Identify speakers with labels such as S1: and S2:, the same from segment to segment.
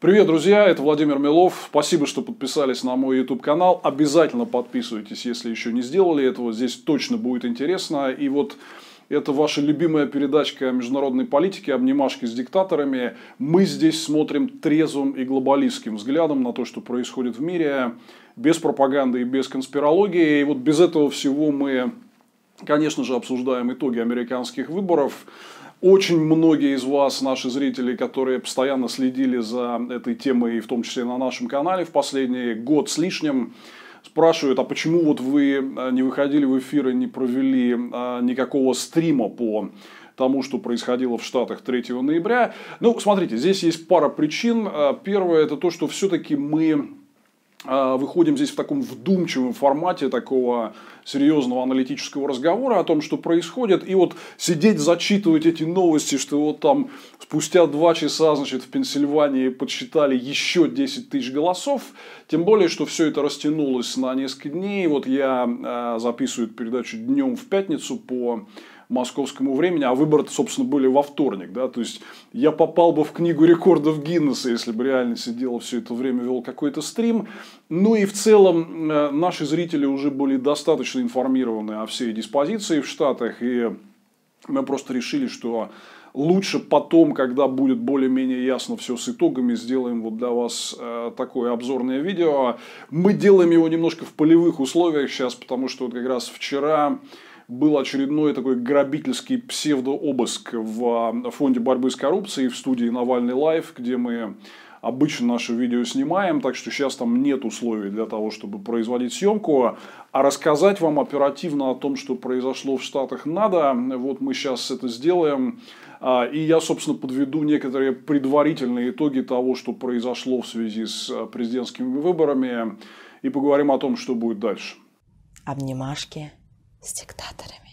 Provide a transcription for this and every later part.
S1: Привет, друзья, это Владимир Милов. Спасибо, что подписались на мой YouTube канал. Обязательно подписывайтесь, если еще не сделали этого. Здесь точно будет интересно. И вот это ваша любимая передачка о международной политике, обнимашки с диктаторами. Мы здесь смотрим трезвым и глобалистским взглядом на то, что происходит в мире, без пропаганды и без конспирологии. И вот без этого всего мы, конечно же, обсуждаем итоги американских выборов. Очень многие из вас, наши зрители, которые постоянно следили за этой темой, в том числе на нашем канале в последний год с лишним, спрашивают, а почему вот вы э, не выходили в эфир и не провели а, никакого стрима по тому, что происходило в Штатах 3 ноября. Ну, смотрите, здесь есть пара причин. Э, первое, это то, что все-таки мы выходим здесь в таком вдумчивом формате такого серьезного аналитического разговора о том, что происходит. И вот сидеть, зачитывать эти новости, что вот там спустя два часа, значит, в Пенсильвании подсчитали еще 10 тысяч голосов. Тем более, что все это растянулось на несколько дней. Вот я а, записываю передачу днем в пятницу по московскому времени, а выборы, собственно, были во вторник, да, то есть я попал бы в книгу рекордов Гиннесса, если бы реально сидел все это время, вел какой-то стрим. Ну и в целом э, наши зрители уже были достаточно информированы о всей диспозиции в Штатах, и мы просто решили, что лучше потом, когда будет более-менее ясно все с итогами, сделаем вот для вас э, такое обзорное видео. Мы делаем его немножко в полевых условиях сейчас, потому что вот как раз вчера был очередной такой грабительский псевдообыск в а, фонде борьбы с коррупцией в студии Навальный Лайв, где мы обычно наше видео снимаем, так что сейчас там нет условий для того, чтобы производить съемку. А рассказать вам оперативно о том, что произошло в Штатах надо. Вот мы сейчас это сделаем. А, и я, собственно, подведу некоторые предварительные итоги того, что произошло в связи с а, президентскими выборами. И поговорим о том, что будет дальше.
S2: Обнимашки с диктаторами?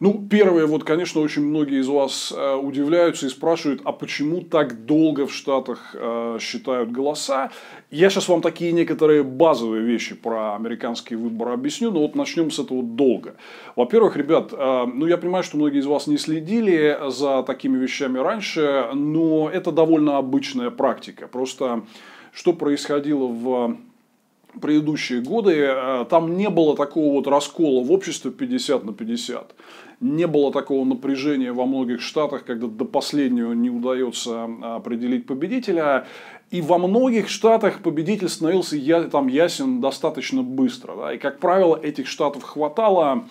S1: Ну, первое, вот, конечно, очень многие из вас э, удивляются и спрашивают, а почему так долго в Штатах э, считают голоса? Я сейчас вам такие некоторые базовые вещи про американские выборы объясню, но вот начнем с этого долго. Во-первых, ребят, э, ну, я понимаю, что многие из вас не следили за такими вещами раньше, но это довольно обычная практика. Просто что происходило в предыдущие годы, э, там не было такого вот раскола в обществе 50 на 50. Не было такого напряжения во многих штатах, когда до последнего не удается определить победителя. И во многих штатах победитель становился я, там ясен достаточно быстро. Да? И, как правило, этих штатов хватало,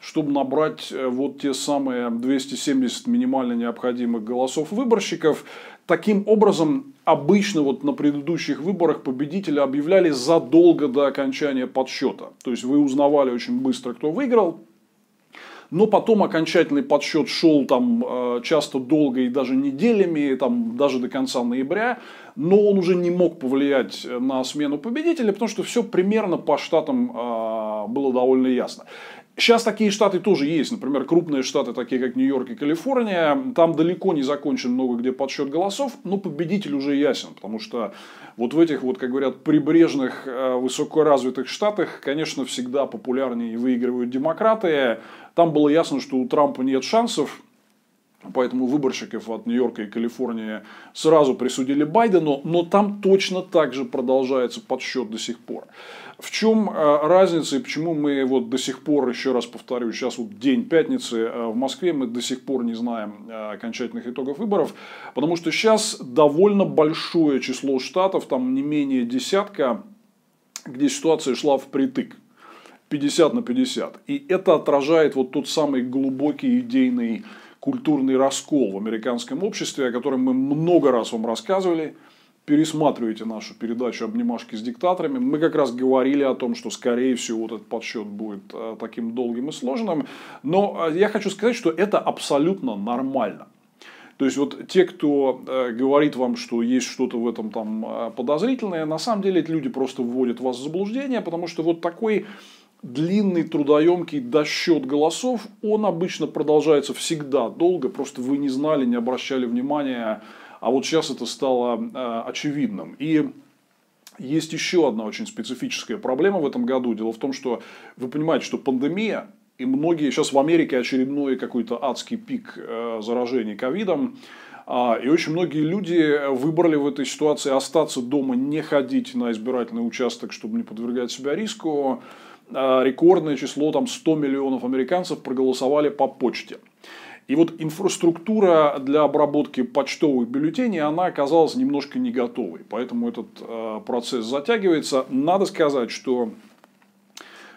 S1: чтобы набрать э, вот те самые 270 минимально необходимых голосов выборщиков. Таким образом, обычно вот на предыдущих выборах победителя объявляли задолго до окончания подсчета. То есть вы узнавали очень быстро, кто выиграл. Но потом окончательный подсчет шел там э, часто долго и даже неделями, там, даже до конца ноября. Но он уже не мог повлиять на смену победителя, потому что все примерно по штатам э, было довольно ясно. Сейчас такие штаты тоже есть. Например, крупные штаты, такие как Нью-Йорк и Калифорния. Там далеко не закончен много где подсчет голосов, но победитель уже ясен. Потому что вот в этих, вот, как говорят, прибрежных, э, высокоразвитых штатах, конечно, всегда популярнее выигрывают демократы. Там было ясно, что у Трампа нет шансов. Поэтому выборщиков от Нью-Йорка и Калифорнии сразу присудили Байдену, но там точно так же продолжается подсчет до сих пор. В чем э, разница и почему мы вот до сих пор, еще раз повторю, сейчас вот день пятницы э, в Москве, мы до сих пор не знаем э, окончательных итогов выборов, потому что сейчас довольно большое число штатов, там не менее десятка, где ситуация шла впритык. 50 на 50. И это отражает вот тот самый глубокий идейный культурный раскол в американском обществе, о котором мы много раз вам рассказывали. Пересматривайте нашу передачу «Обнимашки с диктаторами». Мы как раз говорили о том, что, скорее всего, вот этот подсчет будет э, таким долгим и сложным. Но э, я хочу сказать, что это абсолютно нормально. То есть, вот те, кто э, говорит вам, что есть что-то в этом там подозрительное, на самом деле эти люди просто вводят вас в заблуждение, потому что вот такой длинный трудоемкий досчет голосов, он обычно продолжается всегда долго, просто вы не знали, не обращали внимания, а вот сейчас это стало э, очевидным. И есть еще одна очень специфическая проблема в этом году. Дело в том, что вы понимаете, что пандемия, и многие, сейчас в Америке очередной какой-то адский пик э, заражений ковидом, А, и очень многие люди выбрали в этой ситуации остаться дома, не ходить на избирательный участок, чтобы не подвергать себя риску. А, рекордное число, там 100 миллионов американцев проголосовали по почте. И вот инфраструктура для обработки почтовых бюллетеней, она оказалась немножко не готовой. Поэтому этот э, процесс затягивается. Надо сказать, что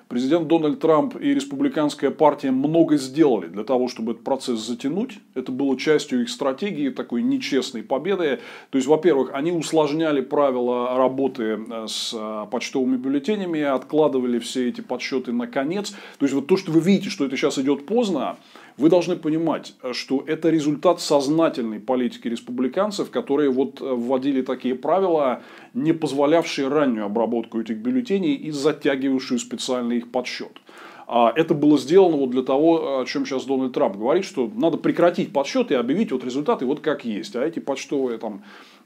S1: Президент Дональд Трамп и республиканская партия много сделали для того, чтобы этот процесс затянуть. Это было частью их стратегии, такой нечестной победы. То есть, во-первых, они усложняли правила работы э, с э, почтовыми бюллетенями, откладывали все эти подсчеты на конец. То есть, вот то, что вы видите, что это сейчас идет поздно, вы должны понимать, что это результат сознательной политики республиканцев, которые вот э, вводили такие правила, не позволявшие раннюю обработку этих бюллетеней и затягивавшую специальный их подсчет. А это было сделано вот для того, о чем сейчас Дональд Трамп говорит, что надо прекратить подсчет и объявить вот результаты вот как есть. А эти почтовые там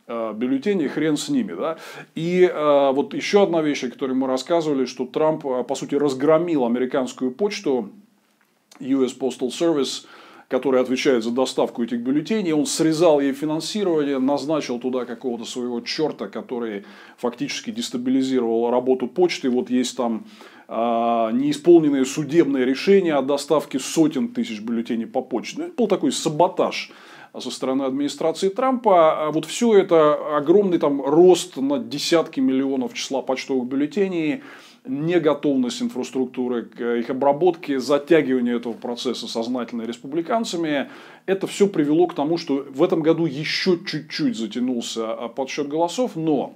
S1: э, бюллетени, хрен с ними. Да? И э, вот еще одна вещь, о которой мы рассказывали, что Трамп, по сути, разгромил американскую почту US Postal Service, который отвечает за доставку этих бюллетеней, он срезал ей финансирование, назначил туда какого-то своего черта, который фактически дестабилизировал работу почты. Вот есть там э, неисполненные судебные решения о доставке сотен тысяч бюллетеней по почте. Ну, это был такой саботаж со стороны администрации Трампа. А вот все это огромный там рост на десятки миллионов числа почтовых бюллетеней – неготовность инфраструктуры к их обработке, затягивание этого процесса сознательно республиканцами, это все привело к тому, что в этом году еще чуть-чуть затянулся а, подсчет голосов, но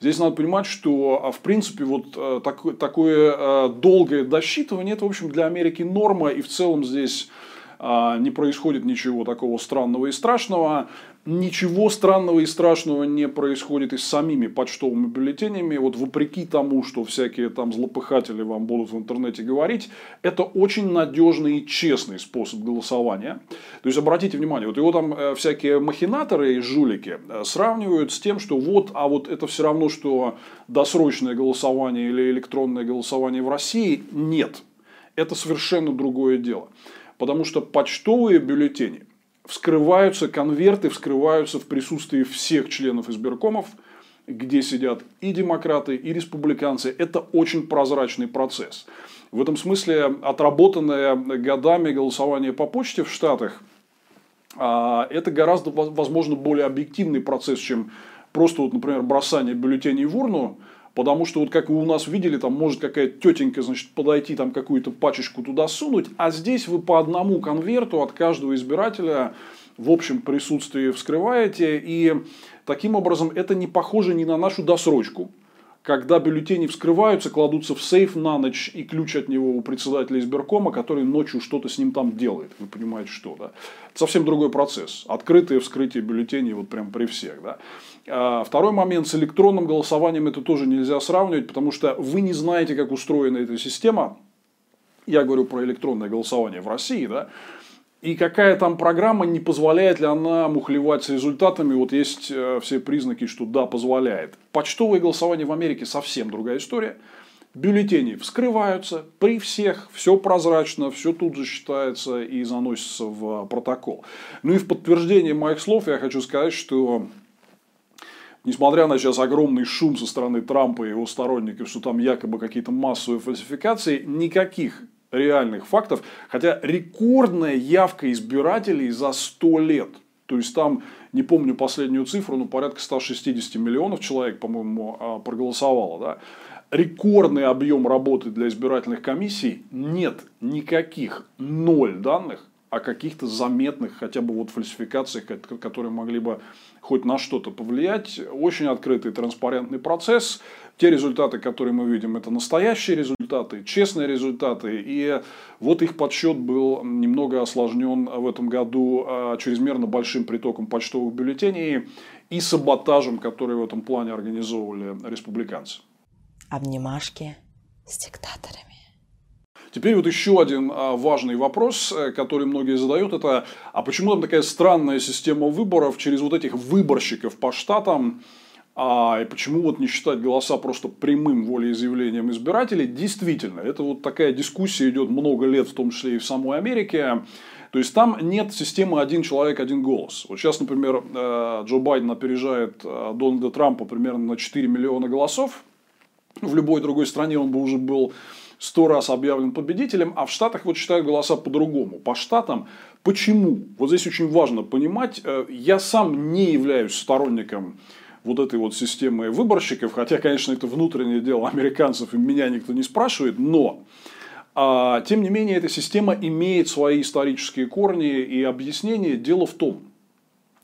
S1: Здесь надо понимать, что, а, в принципе, вот э, такое, такое э, долгое досчитывание, это, в общем, для Америки норма, и в целом здесь а, не происходит ничего такого странного и страшного. Ничего странного и страшного не происходит и с самими почтовыми бюллетенями. Вот вопреки тому, что всякие там злопыхатели вам будут в интернете говорить, это очень надежный и честный способ голосования. То есть, обратите внимание, вот его там э, всякие махинаторы и жулики э, сравнивают с тем, что вот, а вот это все равно, что досрочное голосование или электронное голосование в России. Нет. Это совершенно другое дело. Потому что почтовые бюллетени – вскрываются конверты, вскрываются в присутствии всех членов избиркомов, где сидят и демократы, и республиканцы. Это очень прозрачный процесс. В этом смысле отработанное годами голосование по почте в Штатах, а, это гораздо, возможно, более объективный процесс, чем просто, вот, например, бросание бюллетеней в урну, Потому что, вот как вы у нас видели, там может какая-то тетенька, значит, подойти, там какую-то пачечку туда сунуть, а здесь вы по одному конверту от каждого избирателя в общем присутствии вскрываете, и таким образом это не похоже ни на нашу досрочку, когда бюллетени вскрываются, кладутся в сейф на ночь, и ключ от него у председателя избиркома, который ночью что-то с ним там делает. Вы понимаете, что, да? Это совсем другой процесс. Открытое вскрытие бюллетеней вот прям при всех, да? А второй момент с электронным голосованием это тоже нельзя сравнивать, потому что вы не знаете, как устроена эта система. Я говорю про электронное голосование в России, да? И какая там программа, не позволяет ли она мухлевать с результатами, вот есть э, все признаки, что да, позволяет. Почтовое голосование в Америке совсем другая история. Бюллетени вскрываются при всех, все прозрачно, все тут же и заносится в протокол. Ну и в подтверждение моих слов я хочу сказать, что несмотря на сейчас огромный шум со стороны Трампа и его сторонников, что там якобы какие-то массовые фальсификации, никаких реальных фактов, хотя рекордная явка избирателей за 100 лет. То есть там, не помню последнюю цифру, но порядка 160 миллионов человек, по-моему, а, проголосовало. Да? Рекордный объем работы для избирательных комиссий нет никаких, ноль данных о каких-то заметных хотя бы вот фальсификациях, которые могли бы хоть на что-то повлиять. Очень открытый транспарентный процесс. Те результаты, которые мы видим, это настоящие результаты, честные результаты. И вот их подсчет был немного осложнен в этом году а, чрезмерно большим притоком почтовых бюллетеней и саботажем, который в этом плане организовывали республиканцы.
S2: Обнимашки с диктаторами.
S1: Теперь вот еще один а, важный вопрос, э, который многие задают, это а почему там такая странная система выборов через вот этих выборщиков по штатам, а, и почему вот не считать голоса просто прямым волеизъявлением избирателей? Действительно, это вот такая дискуссия идет много лет, в том числе и в самой Америке. То есть там нет системы один человек, один голос. Вот сейчас, например, э, Джо Байден опережает э, Дональда Трампа примерно на 4 миллиона голосов. В любой другой стране он бы уже был сто раз объявлен победителем, а в Штатах вот считают голоса по-другому. По штатам почему? Вот здесь очень важно понимать. Э, я сам не являюсь сторонником вот этой вот системы выборщиков, хотя, конечно, это внутреннее дело американцев, и меня никто не спрашивает, но а, тем не менее, эта система имеет свои исторические корни и объяснения. Дело в том,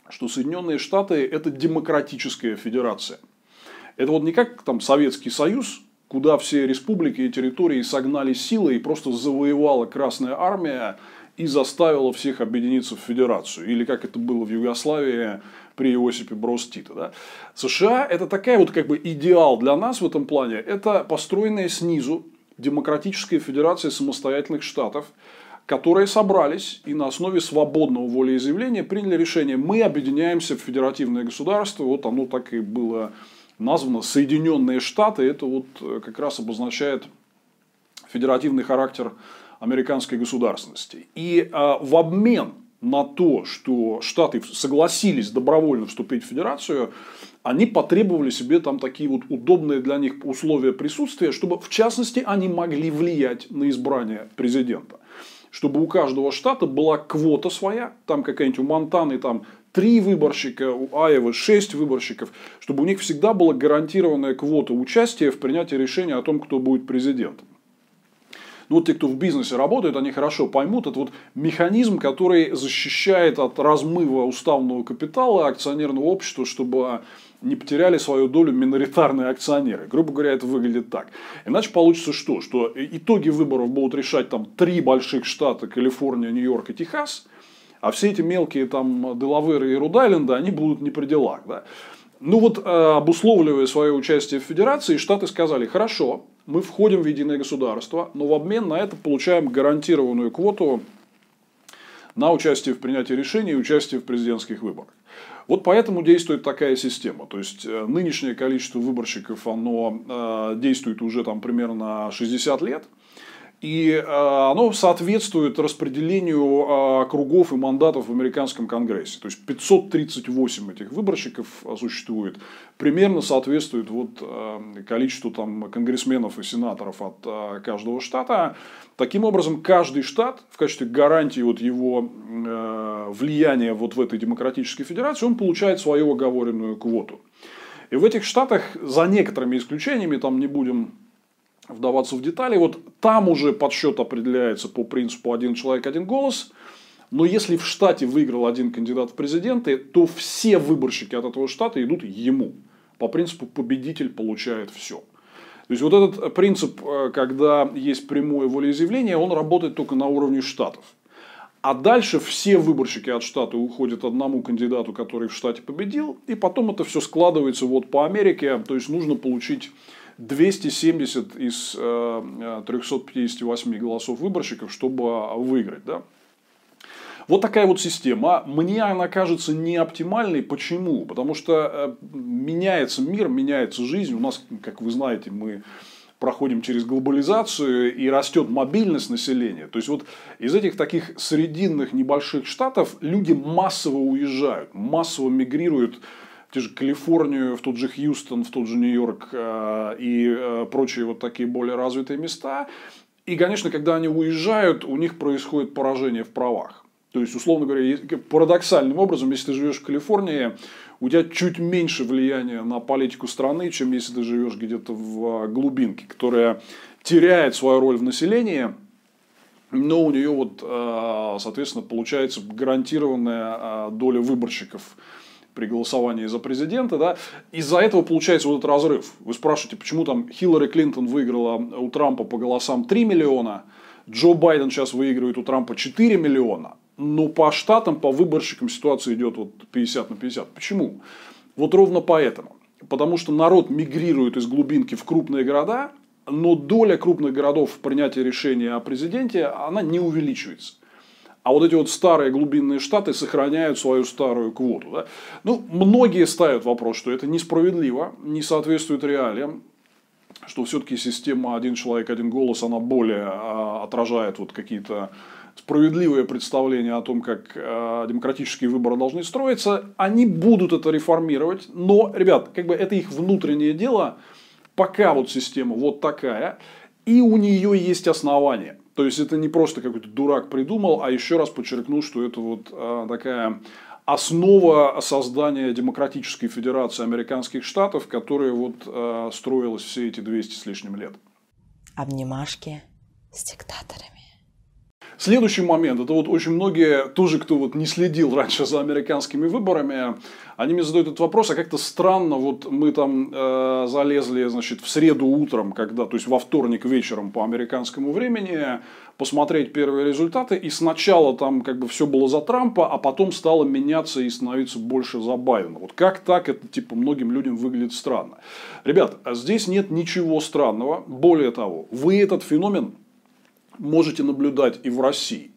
S1: что Соединенные Штаты – это демократическая федерация. Это вот не как там Советский Союз, куда все республики и территории согнали силой и просто завоевала Красная Армия и заставила всех объединиться в федерацию. Или как это было в Югославии при Иосипе Брос Тита. Да? США – это такая вот как бы идеал для нас в этом плане. Это построенная снизу демократическая федерация самостоятельных штатов, которые собрались и на основе свободного волеизъявления приняли решение, мы объединяемся в федеративное государство, вот оно так и было названо Соединенные Штаты, это вот э, как раз обозначает федеративный характер американской государственности. И э, в обмен на то, что Штаты согласились добровольно вступить в федерацию, они потребовали себе там такие вот удобные для них условия присутствия, чтобы в частности они могли влиять на избрание президента. Чтобы у каждого штата была квота своя, там какая-нибудь у Монтаны там три выборщика, у Аевы шесть выборщиков, чтобы у них всегда была гарантированная квота участия в принятии решения о том, кто будет президентом. Ну, вот те, кто в бизнесе работает, они хорошо поймут, это вот механизм, который защищает от размыва уставного капитала акционерного общества, чтобы не потеряли свою долю миноритарные акционеры. Грубо говоря, это выглядит так. Иначе получится что? Что итоги выборов будут решать там три больших штата, Калифорния, Нью-Йорк и Техас, а все эти мелкие там Делаверы и Рудайленда, они будут не при делах. Да? Ну вот, э, обусловливая свое участие в федерации, штаты сказали, хорошо, мы входим в единое государство, но в обмен на это получаем гарантированную квоту на участие в принятии решений и участие в президентских выборах. Вот поэтому действует такая система. То есть э, нынешнее количество выборщиков, оно э, действует уже там примерно 60 лет. И э, оно соответствует распределению э, кругов и мандатов в американском конгрессе. То есть 538 этих выборщиков существует. Примерно соответствует вот количеству там, конгрессменов и сенаторов от каждого штата. Таким образом, каждый штат в качестве гарантии вот его влияния вот в этой демократической федерации, он получает свою оговоренную квоту. И в этих штатах, за некоторыми исключениями, там не будем вдаваться в детали. Вот там уже подсчет определяется по принципу один человек, один голос. Но если в штате выиграл один кандидат в президенты, то все выборщики от этого штата идут ему. По принципу победитель получает все. То есть вот этот принцип, э, когда есть прямое волеизъявление, он работает только на уровне штатов. А дальше все выборщики от штата уходят одному кандидату, который в штате победил, и потом это все складывается вот по Америке. То есть нужно получить 270 из 358 э, голосов выборщиков, чтобы выиграть. Да? Вот такая вот система. Мне она кажется не оптимальной. Почему? Потому что э, меняется мир, меняется жизнь. У нас, как вы знаете, мы проходим через глобализацию и растет мобильность населения. То есть вот из этих таких срединных небольших штатов люди массово уезжают, массово мигрируют те же Калифорнию, в тот же Хьюстон, в тот же Нью-Йорк э, и э, прочие вот такие более развитые места. И, конечно, когда они уезжают, у них происходит поражение в правах. То есть, условно говоря, парадоксальным образом, если ты живешь в Калифорнии, у тебя чуть меньше влияния на политику страны, чем если ты живешь где-то в глубинке, которая теряет свою роль в населении, но у нее вот, э, соответственно, получается гарантированная доля выборщиков при голосовании за президента, да, из-за этого получается вот этот разрыв. Вы спрашиваете, почему там Хиллари Клинтон выиграла у Трампа по голосам 3 миллиона, Джо Байден сейчас выигрывает у Трампа 4 миллиона, но по штатам, по выборщикам ситуация идет вот 50 на 50. Почему? Вот ровно поэтому. Потому что народ мигрирует из глубинки в крупные города, но доля крупных городов в принятии решения о президенте, она не увеличивается. А вот эти вот старые глубинные штаты сохраняют свою старую квоту. Да? Ну, многие ставят вопрос, что это несправедливо, не соответствует реалиям, что все-таки система один человек, один голос, она более а, отражает вот какие-то справедливое представление о том, как э, демократические выборы должны строиться, они будут это реформировать, но, ребят, как бы это их внутреннее дело, пока вот система вот такая, и у нее есть основания. То есть это не просто какой-то дурак придумал, а еще раз подчеркну, что это вот э, такая основа создания демократической федерации американских штатов, которая вот э, строилась все эти 200 с лишним лет.
S2: Обнимашки с диктаторами.
S1: Следующий момент, это вот очень многие, тоже кто вот не следил раньше за американскими выборами, они мне задают этот вопрос, а как-то странно, вот мы там э, залезли, значит, в среду утром, когда, то есть во вторник вечером по американскому времени, посмотреть первые результаты, и сначала там как бы все было за Трампа, а потом стало меняться и становиться больше за Байдена. Вот как так, это типа многим людям выглядит странно. Ребят, здесь нет ничего странного, более того, вы этот феномен можете наблюдать и в России.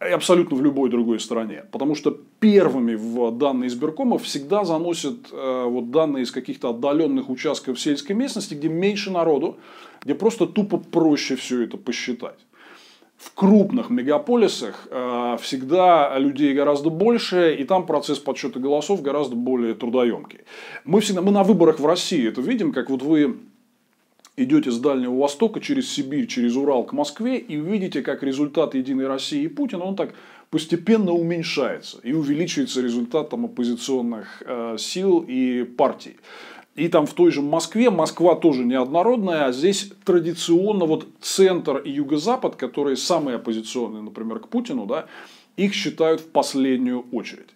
S1: И абсолютно в любой другой стране. Потому что первыми в данные избиркомов всегда заносят э, вот данные из каких-то отдаленных участков сельской местности, где меньше народу, где просто тупо проще все это посчитать. В крупных мегаполисах э, всегда людей гораздо больше, и там процесс подсчета голосов гораздо более трудоемкий. Мы, всегда, мы на выборах в России это видим, как вот вы идете с Дальнего Востока через Сибирь, через Урал к Москве и видите, как результат Единой России и Путина, он так постепенно уменьшается и увеличивается результат там, оппозиционных э, сил и партий. И там в той же Москве, Москва тоже неоднородная, а здесь традиционно вот центр и юго-запад, которые самые оппозиционные, например, к Путину, да, их считают в последнюю очередь.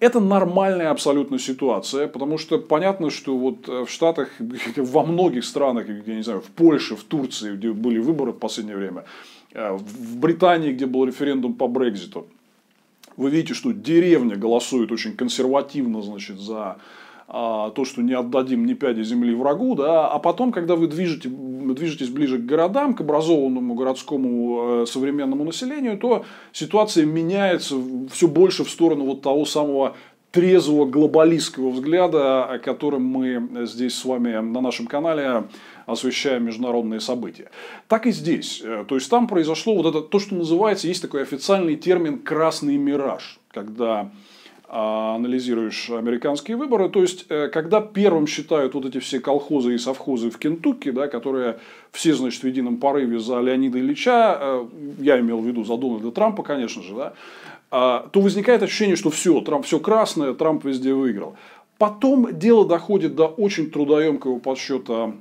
S1: Это нормальная абсолютно ситуация, потому что понятно, что вот э, в Штатах, во многих странах, я не знаю, в Польше, в Турции, где были выборы в последнее время, э, в Британии, где был референдум по Брекзиту, вы видите, что деревня голосует очень консервативно, значит, за то, что не отдадим ни пяди земли врагу, да, а потом, когда вы движете, движетесь ближе к городам, к образованному городскому э, современному населению, то ситуация меняется все больше в сторону вот того самого трезвого глобалистского взгляда, которым мы здесь с вами на нашем канале освещаем международные события. Так и здесь. Э, то есть там произошло вот это, то, что называется, есть такой официальный термин «красный мираж», когда а, анализируешь американские выборы. То есть, э, когда первым считают вот эти все колхозы и совхозы в Кентукки, да, которые все, значит, в едином порыве за Леонида Ильича, э, я имел в виду за Дональда Трампа, конечно же, да, а, то возникает ощущение, что все, Трамп все красное, Трамп везде выиграл. Потом дело доходит до очень трудоемкого подсчета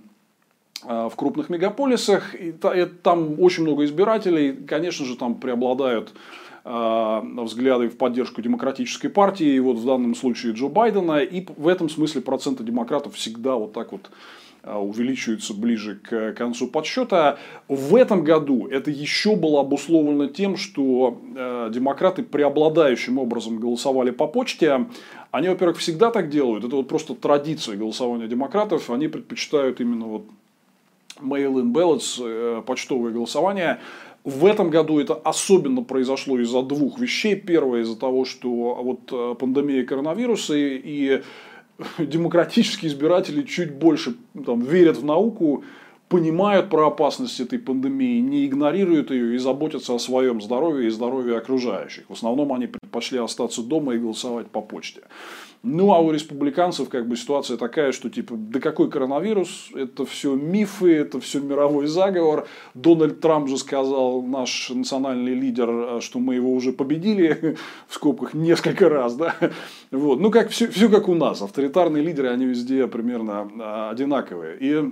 S1: а, в крупных мегаполисах, и там очень много избирателей, конечно же, там преобладают взгляды в поддержку демократической партии, и вот в данном случае Джо Байдена, и в этом смысле проценты демократов всегда вот так вот э, увеличиваются ближе к концу подсчета. В этом году это еще было обусловлено тем, что э, демократы преобладающим образом голосовали по почте. Они, во-первых, всегда так делают. Это вот просто традиция голосования демократов. Они предпочитают именно вот mail-in ballots, почтовое голосование. В этом году это особенно произошло из-за двух вещей. Первое из-за того, что вот э, пандемия коронавируса и, и демократические избиратели чуть больше там, верят в науку, понимают про опасность этой пандемии, не игнорируют ее и заботятся о своем здоровье и здоровье окружающих. В основном они предпочли остаться дома и голосовать по почте. Ну, а у республиканцев как бы ситуация такая, что типа, да какой коронавирус, это все мифы, это все мировой заговор. Дональд Трамп же сказал, наш национальный лидер, что мы его уже победили, в скобках, несколько раз, да. Вот. Ну, как, все, все как у нас, авторитарные лидеры, они везде примерно а, одинаковые. И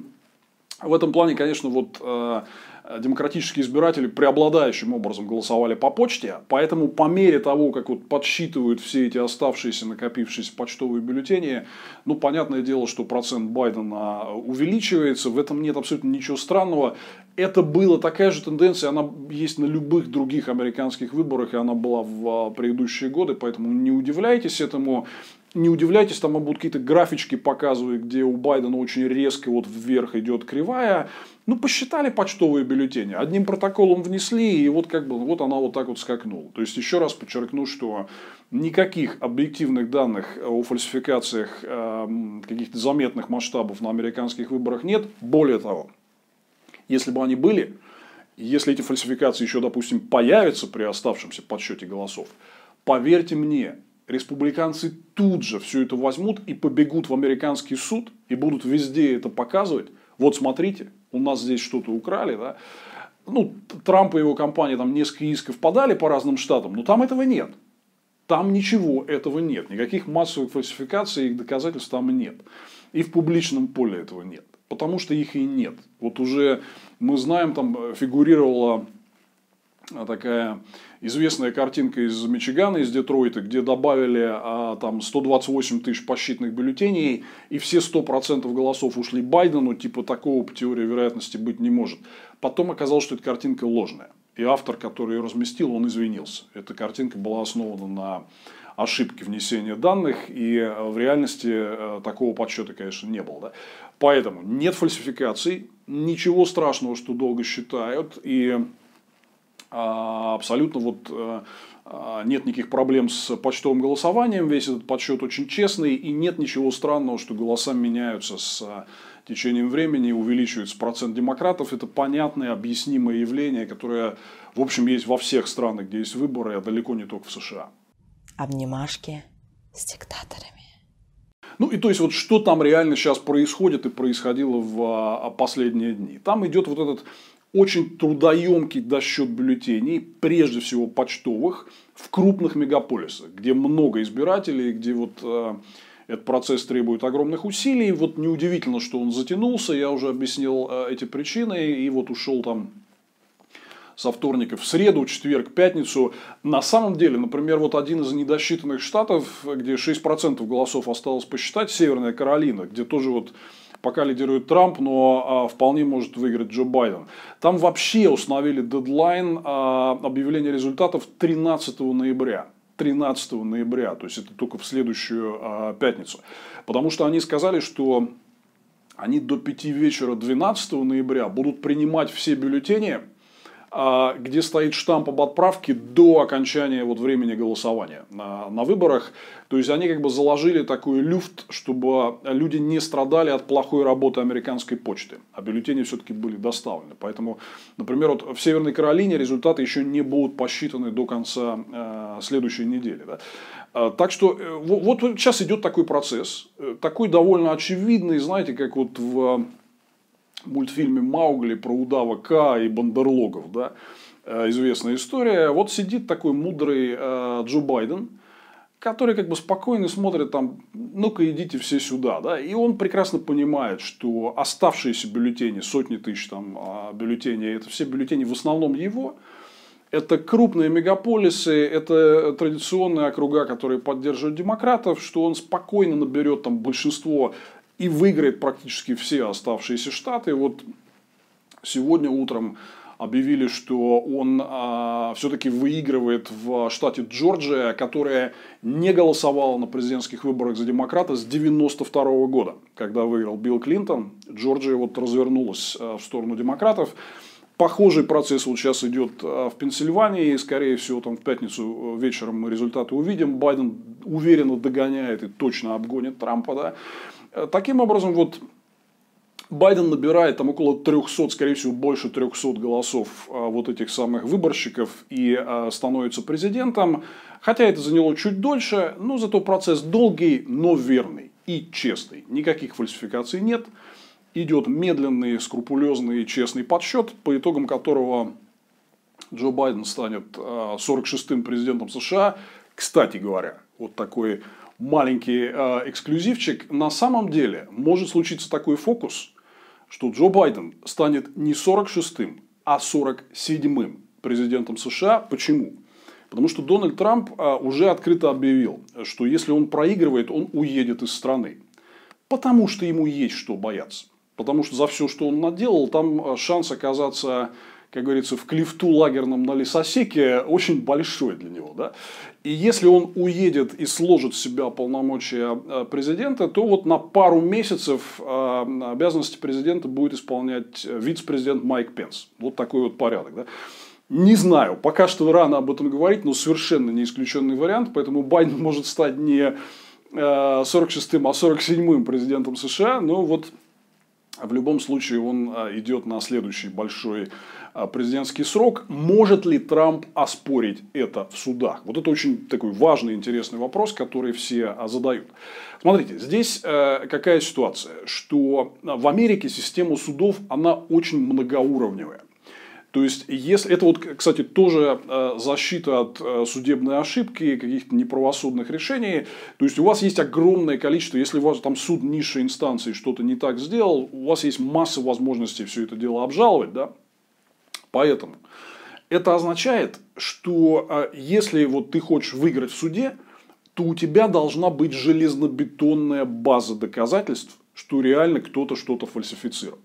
S1: в этом плане, конечно, вот а, демократические избиратели преобладающим образом голосовали по почте, поэтому по мере того, как вот подсчитывают все эти оставшиеся накопившиеся почтовые бюллетени, ну, понятное дело, что процент Байдена увеличивается, в этом нет абсолютно ничего странного. Это была такая же тенденция, она есть на любых других американских выборах, и она была в а, предыдущие годы, поэтому не удивляйтесь этому не удивляйтесь, там будут какие-то графички показывают, где у Байдена очень резко вот вверх идет кривая. Ну, посчитали почтовые бюллетени, одним протоколом внесли, и вот как бы вот она вот так вот скакнула. То есть, еще раз подчеркну, что никаких объективных данных о фальсификациях э, каких-то заметных масштабов на американских выборах нет. Более того, если бы они были, если эти фальсификации еще, допустим, появятся при оставшемся подсчете голосов, поверьте мне, республиканцы тут же все это возьмут и побегут в американский суд и будут везде это показывать. Вот смотрите, у нас здесь что-то украли, да. Ну, Трамп и его компания там несколько исков подали по разным штатам, но там этого нет. Там ничего этого нет. Никаких массовых фальсификаций и доказательств там нет. И в публичном поле этого нет. Потому что их и нет. Вот уже мы знаем, там фигурировала такая известная картинка из Мичигана, из Детройта, где добавили а, там 128 тысяч посчитанных бюллетеней, и все 100% голосов ушли Байдену, типа такого по теории вероятности быть не может. Потом оказалось, что эта картинка ложная. И автор, который ее разместил, он извинился. Эта картинка была основана на ошибке внесения данных, и э, в реальности э, такого подсчета, конечно, не было. Да? Поэтому нет фальсификаций, ничего страшного, что долго считают, и абсолютно вот э, а, нет никаких проблем с почтовым голосованием, весь этот подсчет очень честный, и нет ничего странного, что голоса меняются с э, течением времени, увеличивается процент демократов. Это понятное, объяснимое явление, которое, в общем, есть во всех странах, где есть выборы, а далеко не только в США.
S2: Обнимашки с диктаторами.
S1: Ну и то есть вот что там реально сейчас происходит и происходило в а, последние дни. Там идет вот этот очень трудоемкий досчет бюллетеней, прежде всего почтовых, в крупных мегаполисах, где много избирателей, где вот э, этот процесс требует огромных усилий. Вот неудивительно, что он затянулся, я уже объяснил э, эти причины, и вот ушел там со вторника в среду, четверг, пятницу. На самом деле, например, вот один из недосчитанных штатов, где 6% голосов осталось посчитать, Северная Каролина, где тоже вот пока лидирует Трамп, но а, вполне может выиграть Джо Байден. Там вообще установили дедлайн а, объявления результатов 13 ноября. 13 ноября, то есть это только в следующую а, пятницу. Потому что они сказали, что они до 5 вечера 12 ноября будут принимать все бюллетени где стоит штамп об отправке до окончания вот времени голосования на, на выборах. То есть они как бы заложили такой люфт, чтобы люди не страдали от плохой работы американской почты, а бюллетени все-таки были доставлены. Поэтому, например, вот в Северной Каролине результаты еще не будут посчитаны до конца э, следующей недели. Да? А, так что э, вот, вот сейчас идет такой процесс, э, такой довольно очевидный, знаете, как вот в мультфильме Маугли про удава К и бандерлогов, да, э, известная история. Вот сидит такой мудрый э, Джо Байден, который как бы спокойно смотрит там, ну-ка идите все сюда, да, и он прекрасно понимает, что оставшиеся бюллетени, сотни тысяч там а, бюллетеней, это все бюллетени в основном его, это крупные мегаполисы, это традиционные округа, которые поддерживают демократов, что он спокойно наберет там большинство и выиграет практически все оставшиеся штаты. Вот сегодня утром объявили, что он а, все-таки выигрывает в штате Джорджия, которая не голосовала на президентских выборах за демократа с 92 года, когда выиграл Билл Клинтон. Джорджия вот развернулась а, в сторону демократов. Похожий процесс вот сейчас идет а, в Пенсильвании, и, скорее всего, там в пятницу вечером мы результаты увидим. Байден уверенно догоняет и точно обгонит Трампа. Да? Э, таким образом, вот Байден набирает там около 300, скорее всего, больше 300 голосов а, вот этих самых выборщиков и а, становится президентом. Хотя это заняло чуть дольше, но зато процесс долгий, но верный и честный. Никаких фальсификаций нет. Идет медленный, скрупулезный, честный подсчет, по итогам которого Джо Байден станет 46-м а, президентом США. Кстати говоря, вот такой маленький э, эксклюзивчик. На самом деле может случиться такой фокус, что Джо Байден станет не 46-м, а 47-м президентом США. Почему? Потому что Дональд Трамп э, уже открыто объявил, что если он проигрывает, он уедет из страны. Потому что ему есть что бояться. Потому что за все, что он наделал, там э, шанс оказаться как говорится, в клифту лагерном на лесосеке очень большой для него. Да? И если он уедет и сложит в себя полномочия э, президента, то вот на пару месяцев э, обязанности президента будет исполнять вице-президент Майк Пенс. Вот такой вот порядок. Да? Не знаю, пока что рано об этом говорить, но совершенно не исключенный вариант, поэтому Байден может стать не 46-м, э, а 47-м президентом США, но вот в любом случае он а, идет на следующий большой а, президентский срок. Может ли Трамп оспорить это в судах? Вот это очень такой важный, интересный вопрос, который все а, задают. Смотрите, здесь э, какая ситуация, что в Америке система судов, она очень многоуровневая. То есть, если это вот, кстати, тоже э, защита от э, судебной ошибки, каких-то неправосудных решений. То есть, у вас есть огромное количество, если у вас там суд низшей инстанции что-то не так сделал, у вас есть масса возможностей все это дело обжаловать, да. Поэтому это означает, что э, если вот ты хочешь выиграть в суде, то у тебя должна быть железнобетонная база доказательств, что реально кто-то что-то фальсифицировал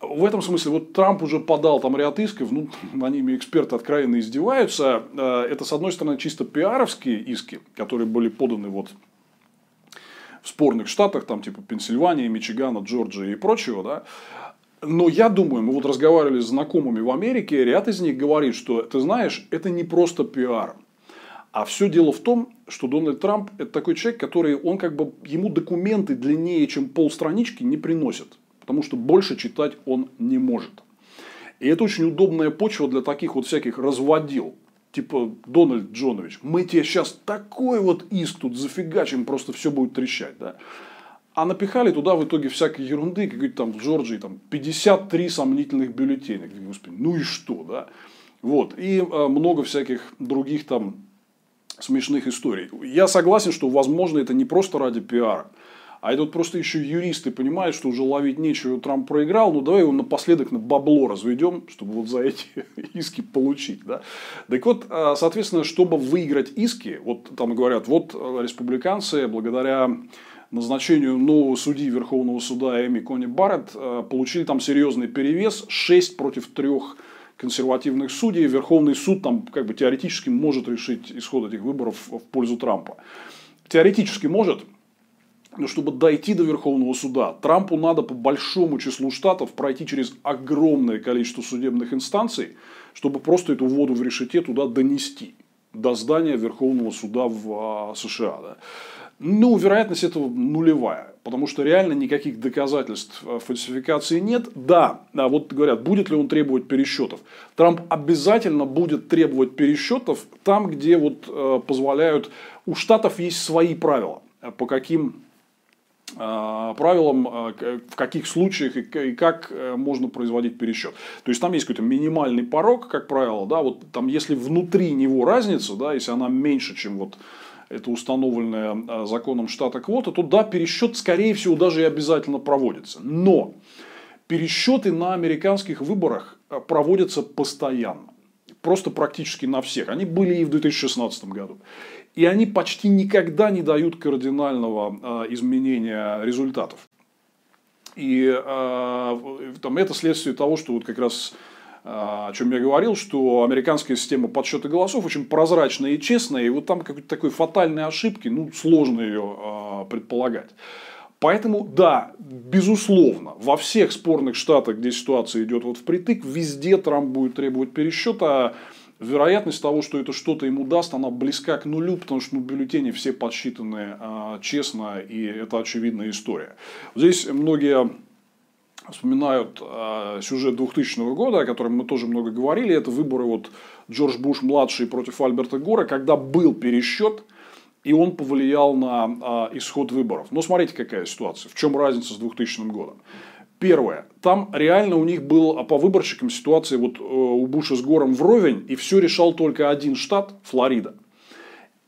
S1: в этом смысле, вот Трамп уже подал там ряд исков, ну, на ними эксперты откровенно издеваются. Э, это, с одной стороны, чисто пиаровские иски, которые были поданы вот в спорных штатах, там типа Пенсильвании, Мичигана, Джорджии и прочего, да. Но я думаю, мы вот разговаривали с знакомыми в Америке, ряд из них говорит, что, ты знаешь, это не просто пиар. А все дело в том, что Дональд Трамп это такой человек, который, он как бы, ему документы длиннее, чем полстранички не приносят потому что больше читать он не может. И это очень удобная почва для таких вот всяких разводил. Типа, Дональд Джонович, мы тебе сейчас такой вот иск тут зафигачим, просто все будет трещать. Да? А напихали туда в итоге всякой ерунды, как там в Джорджии там 53 сомнительных бюллетеней. Господи, ну и что, да? Вот. И э, много всяких других там смешных историй. Я согласен, что, возможно, это не просто ради пиара. А это вот просто еще юристы понимают, что уже ловить нечего, Трамп проиграл, ну давай его напоследок на бабло разведем, чтобы вот за эти иски получить. Да? Так вот, а, соответственно, чтобы выиграть иски, вот там говорят, вот а, республиканцы благодаря назначению нового судьи Верховного суда Эми Кони Барретт а, получили там серьезный перевес 6 против 3 консервативных судей. Верховный суд там как бы теоретически может решить исход этих выборов в пользу Трампа. Теоретически может, чтобы дойти до Верховного суда, Трампу надо по большому числу штатов пройти через огромное количество судебных инстанций, чтобы просто эту воду в решете туда донести до здания Верховного суда в а, США. Да. Ну, вероятность этого нулевая, потому что реально никаких доказательств а, фальсификации нет. Да, да, вот говорят, будет ли он требовать пересчетов. Трамп обязательно будет требовать пересчетов там, где вот позволяют... У штатов есть свои правила, по каким правилам, э, в каких случаях и как э, можно производить пересчет. То есть там есть какой-то минимальный порог, как правило, да, вот там если внутри него разница, да, если она меньше, чем вот это установленная законом штата квота, то да, пересчет, скорее всего, даже и обязательно проводится. Но пересчеты на американских выборах проводятся постоянно. Просто практически на всех. Они были и в 2016 году. И они почти никогда не дают кардинального а, изменения результатов. И э, там, это следствие того, что вот как раз а, о чем я говорил, что американская система подсчета голосов очень прозрачная и честная, и вот там какой-то такой фатальной ошибки, ну, сложно ее предполагать. Поэтому, да, безусловно, во всех спорных штатах, где ситуация идет вот впритык, везде Трамп будет требовать пересчета, вероятность того, что это что-то ему даст, она близка к нулю, потому что ну, бюллетени все подсчитаны а, честно, и это очевидная история. Здесь многие вспоминают э, сюжет 2000 года, о котором мы тоже много говорили. Это выборы вот Джордж Буш младший против Альберта Гора, когда был пересчет, и он повлиял на э, исход выборов. Но смотрите, какая ситуация. В чем разница с 2000 годом? Первое. Там реально у них был по выборщикам ситуация вот э, у Буша с Гором вровень, и все решал только один штат, Флорида.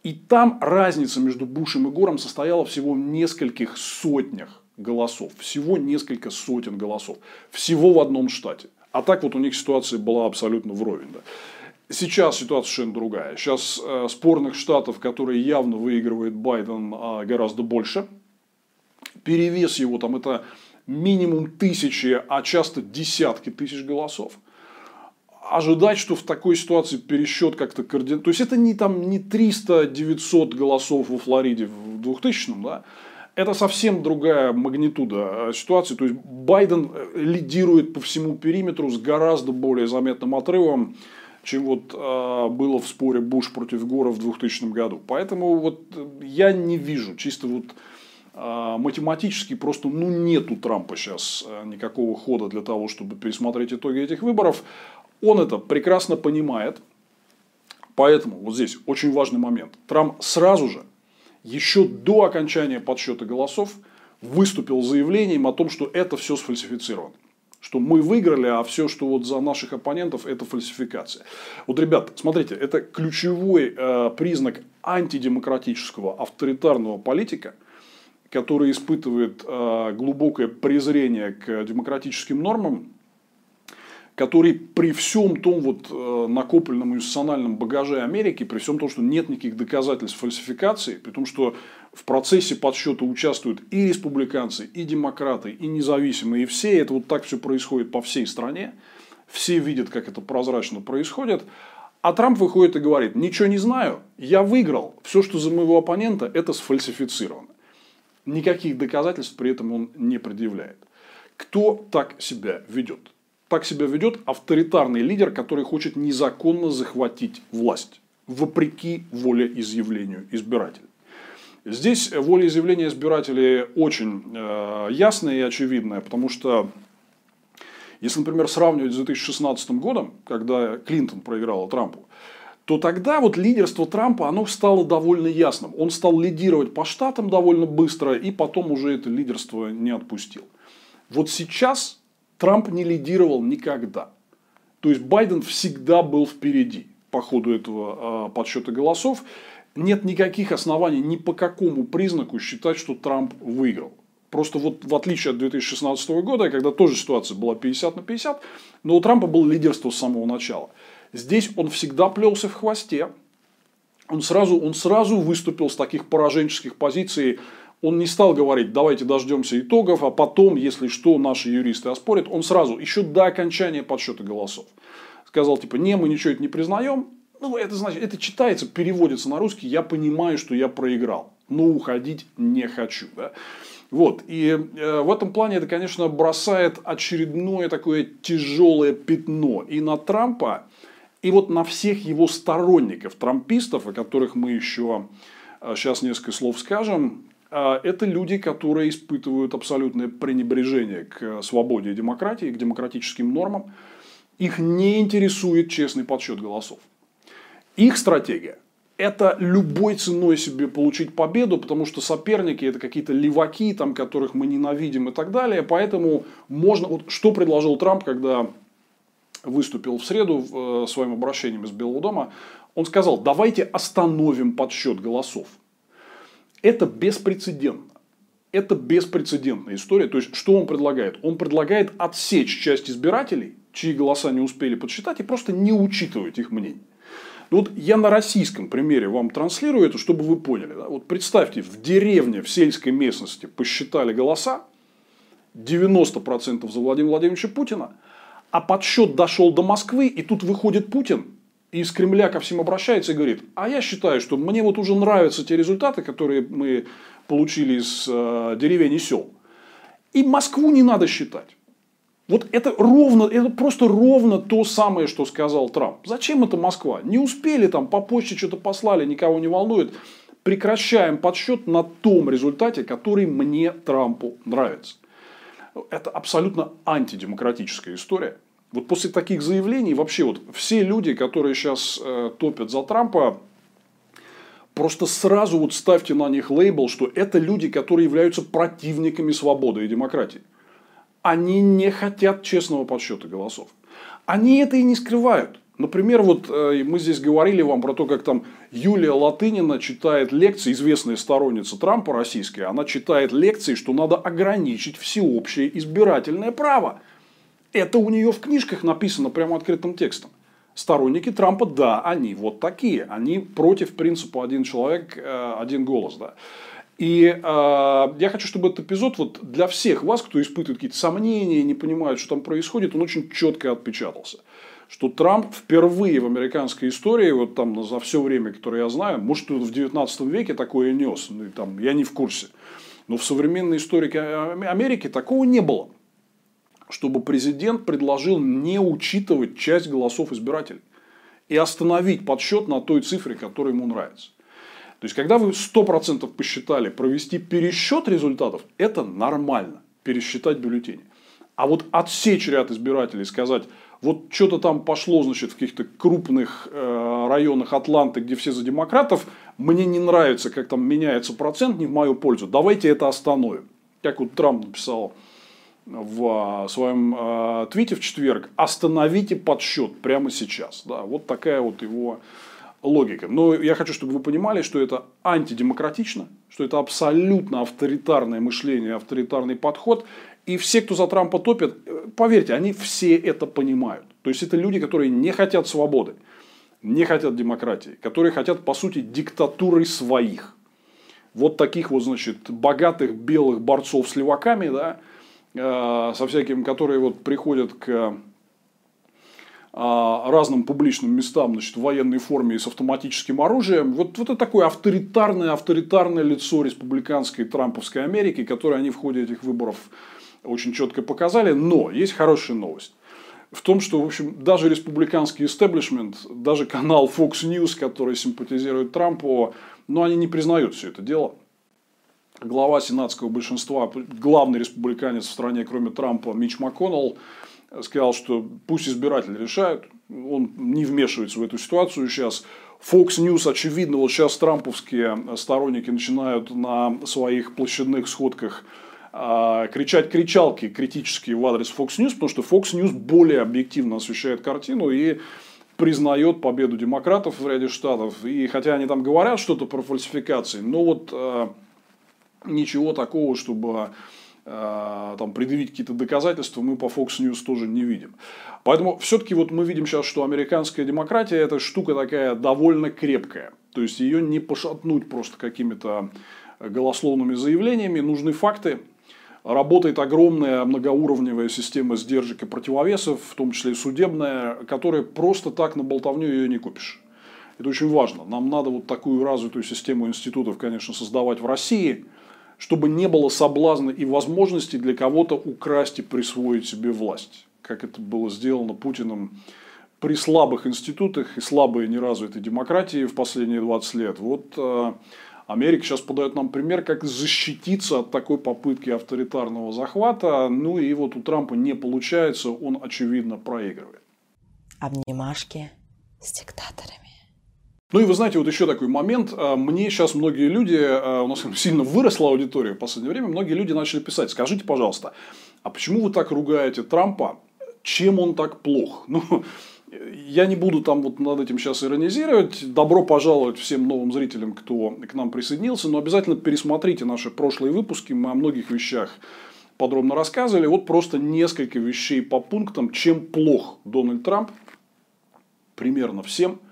S1: И там разница между Бушем и Гором состояла всего в нескольких сотнях голосов. Всего несколько сотен голосов. Всего в одном штате. А так вот у них ситуация была абсолютно вровень. Да. Сейчас ситуация совершенно другая. Сейчас э, спорных штатов, которые явно выигрывает Байден, э, гораздо больше. Перевес его там это минимум тысячи, а часто десятки тысяч голосов. Ожидать, что в такой ситуации пересчет как-то кардинально... То есть, это не, там, не 300-900 голосов во Флориде в 2000-м, да? Это совсем другая магнитуда э, ситуации. То есть, Байден э, лидирует по всему периметру с гораздо более заметным отрывом, чем вот э, было в споре Буш против Гора в 2000 году. Поэтому вот я не вижу чисто вот математически просто ну, нет у Трампа сейчас а, никакого хода для того, чтобы пересмотреть итоги этих выборов. Он это прекрасно понимает. Поэтому вот здесь очень важный момент. Трамп сразу же, еще до окончания подсчета голосов, выступил заявлением о том, что это все сфальсифицировано. Что мы выиграли, а все, что вот за наших оппонентов, это фальсификация. Вот, ребят, смотрите, это ключевой э, признак антидемократического авторитарного политика – который испытывает э, глубокое презрение к демократическим нормам, который при всем том вот э, накопленном институциональном багаже Америки, при всем том, что нет никаких доказательств фальсификации, при том, что в процессе подсчета участвуют и республиканцы, и демократы, и независимые, и все, это вот так все происходит по всей стране, все видят, как это прозрачно происходит, а Трамп выходит и говорит, ничего не знаю, я выиграл, все, что за моего оппонента, это сфальсифицировано. Никаких доказательств при этом он не предъявляет. Кто так себя ведет? Так себя ведет авторитарный лидер, который хочет незаконно захватить власть, вопреки волеизъявлению избирателей. Здесь волеизъявление избирателей очень э, ясное и очевидное, потому что если, например, сравнивать с 2016 годом, когда Клинтон проиграла Трампу, то тогда вот лидерство Трампа, оно стало довольно ясным. Он стал лидировать по штатам довольно быстро, и потом уже это лидерство не отпустил. Вот сейчас Трамп не лидировал никогда. То есть Байден всегда был впереди по ходу этого э, подсчета голосов. Нет никаких оснований ни по какому признаку считать, что Трамп выиграл. Просто вот в отличие от 2016 года, когда тоже ситуация была 50 на 50, но у Трампа было лидерство с самого начала. Здесь он всегда плелся в хвосте. Он сразу, он сразу выступил с таких пораженческих позиций. Он не стал говорить, давайте дождемся итогов, а потом, если что, наши юристы оспорят. Он сразу, еще до окончания подсчета голосов, сказал, типа, не, мы ничего это не признаем. Ну, это значит, это читается, переводится на русский, я понимаю, что я проиграл, но уходить не хочу. Да? Вот. И э, в этом плане это, конечно, бросает очередное такое тяжелое пятно и на Трампа, и вот на всех его сторонников, трампистов, о которых мы еще сейчас а, несколько слов скажем, а, это люди, которые испытывают абсолютное пренебрежение к свободе и демократии, к демократическим нормам. Их не интересует честный подсчет голосов. Их стратегия – это любой ценой себе получить победу, потому что соперники – это какие-то леваки, там, которых мы ненавидим и так далее. Поэтому можно… Вот что предложил Трамп, когда выступил в среду э, своим обращением из Белого дома, он сказал, давайте остановим подсчет голосов. Это беспрецедентно. Это беспрецедентная история. То есть, что он предлагает? Он предлагает отсечь часть избирателей, чьи голоса не успели подсчитать, и просто не учитывать их мнение. Ну, вот я на российском примере вам транслирую это, чтобы вы поняли. Вот представьте, в деревне, в сельской местности посчитали голоса, 90% за Владимира Владимировича Путина – а подсчет дошел до Москвы, и тут выходит Путин и из Кремля ко всем обращается и говорит, а я считаю, что мне вот уже нравятся те результаты, которые мы получили из э, деревень и сел. И Москву не надо считать. Вот это ровно, это просто ровно то самое, что сказал Трамп. Зачем это Москва? Не успели там, по почте что-то послали, никого не волнует. Прекращаем подсчет на том результате, который мне, Трампу, нравится. Это абсолютно антидемократическая история. Вот после таких заявлений вообще вот все люди, которые сейчас э, топят за Трампа, просто сразу вот ставьте на них лейбл, что это люди, которые являются противниками свободы и демократии. Они не хотят честного подсчета голосов. Они это и не скрывают. Например, вот э, мы здесь говорили вам про то, как там Юлия Латынина читает лекции, известная сторонница Трампа российская, она читает лекции, что надо ограничить всеобщее избирательное право. Это у нее в книжках написано прямо открытым текстом. Сторонники Трампа, да, они вот такие. Они против принципа один человек, э, один голос. Да. И э, я хочу, чтобы этот эпизод вот для всех вас, кто испытывает какие-то сомнения, не понимает, что там происходит, он очень четко отпечатался что Трамп впервые в американской истории, вот там за все время, которое я знаю, может, в 19 веке такое нес, ну, там, я не в курсе, но в современной истории Америки такого не было, чтобы президент предложил не учитывать часть голосов избирателей и остановить подсчет на той цифре, которая ему нравится. То есть, когда вы 100% посчитали, провести пересчет результатов, это нормально, пересчитать бюллетени. А вот отсечь ряд избирателей и сказать, вот что-то там пошло, значит, в каких-то крупных э, районах Атланты, где все за демократов, мне не нравится, как там меняется процент, не в мою пользу. Давайте это остановим. Как вот Трамп написал в а, своем э, твите в четверг, остановите подсчет прямо сейчас. Да, вот такая вот его логика. Но я хочу, чтобы вы понимали, что это антидемократично, что это абсолютно авторитарное мышление, авторитарный подход. И все, кто за Трампа топят, э, поверьте, они все это понимают. То есть, это люди, которые не хотят свободы, не хотят демократии, которые хотят, по сути, диктатурой своих. Вот таких вот, значит, богатых белых борцов с леваками, да, э, со всякими, которые вот приходят к а, разным публичным местам значит, в военной форме и с автоматическим оружием. Вот, вот это такое авторитарное, авторитарное лицо республиканской трамповской Америки, которое они в ходе этих выборов очень четко показали. Но есть хорошая новость. В том, что, в общем, даже республиканский истеблишмент, даже канал Fox News, который симпатизирует Трампу, но они не признают все это дело. Глава сенатского большинства, главный республиканец в стране, кроме Трампа, Мич МакКоннелл, сказал, что пусть избиратели решают, он не вмешивается в эту ситуацию сейчас. Fox News, очевидно, вот сейчас трамповские сторонники начинают на своих площадных сходках кричать кричалки критические в адрес Fox News, потому что Fox News более объективно освещает картину и признает победу демократов в ряде штатов. И хотя они там говорят что-то про фальсификации, но вот э, ничего такого, чтобы Э, там, предъявить какие-то доказательства, мы по Fox News тоже не видим. Поэтому все-таки вот мы видим сейчас, что американская демократия это штука такая довольно крепкая. То есть ее не пошатнуть просто какими-то голословными заявлениями, нужны факты. Работает огромная многоуровневая система сдержек и противовесов, в том числе и судебная, которая просто так на болтовню ее не купишь. Это очень важно. Нам надо вот такую развитую систему институтов, конечно, создавать в России – чтобы не было соблазна и возможности для кого-то украсть и присвоить себе власть, как это было сделано Путиным при слабых институтах и слабой неразвитой демократии в последние 20 лет. Вот э, Америка сейчас подает нам пример, как защититься от такой попытки авторитарного захвата. Ну и вот у Трампа не получается, он очевидно проигрывает.
S2: Обнимашки с диктаторами.
S1: Ну и вы знаете, вот еще такой момент. А, мне сейчас многие люди, а, у нас сильно выросла аудитория в последнее время, многие люди начали писать, скажите, пожалуйста, а почему вы так ругаете Трампа? Чем он так плох? Ну, я не буду там вот над этим сейчас иронизировать. Добро пожаловать всем новым зрителям, кто к нам присоединился. Но обязательно пересмотрите наши прошлые выпуски. Мы о многих вещах подробно рассказывали. Вот просто несколько вещей по пунктам, чем плох Дональд Трамп. Примерно всем –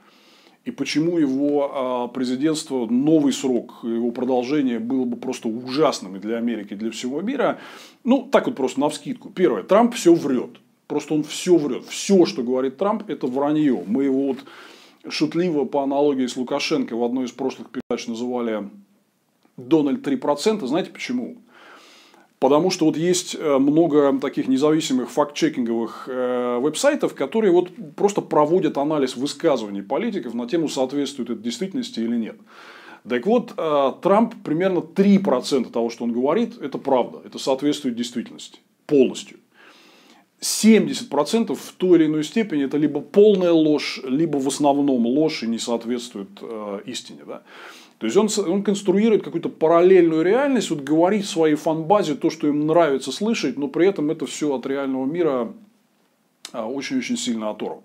S1: и почему его а, президентство, новый срок, его продолжение было бы просто ужасным и для Америки, и для всего мира. Ну, так вот просто на вскидку. Первое. Трамп все врет. Просто он все врет. Все, что говорит Трамп, это вранье. Мы его вот шутливо по аналогии с Лукашенко в одной из прошлых передач называли Дональд 3%. Знаете почему? Потому что вот есть э, много таких независимых факт-чекинговых э, веб-сайтов, которые вот просто проводят анализ высказываний политиков на тему, соответствует это действительности или нет. Так вот, э, Трамп примерно 3% того, что он говорит, это правда, это соответствует действительности полностью. 70% в той или иной степени это либо полная ложь, либо в основном ложь и не соответствует э, истине. Да? То есть он, он конструирует какую-то параллельную реальность, вот говорит своей фанбазе то, что им нравится слышать, но при этом это все от реального мира а, очень-очень сильно оторвано.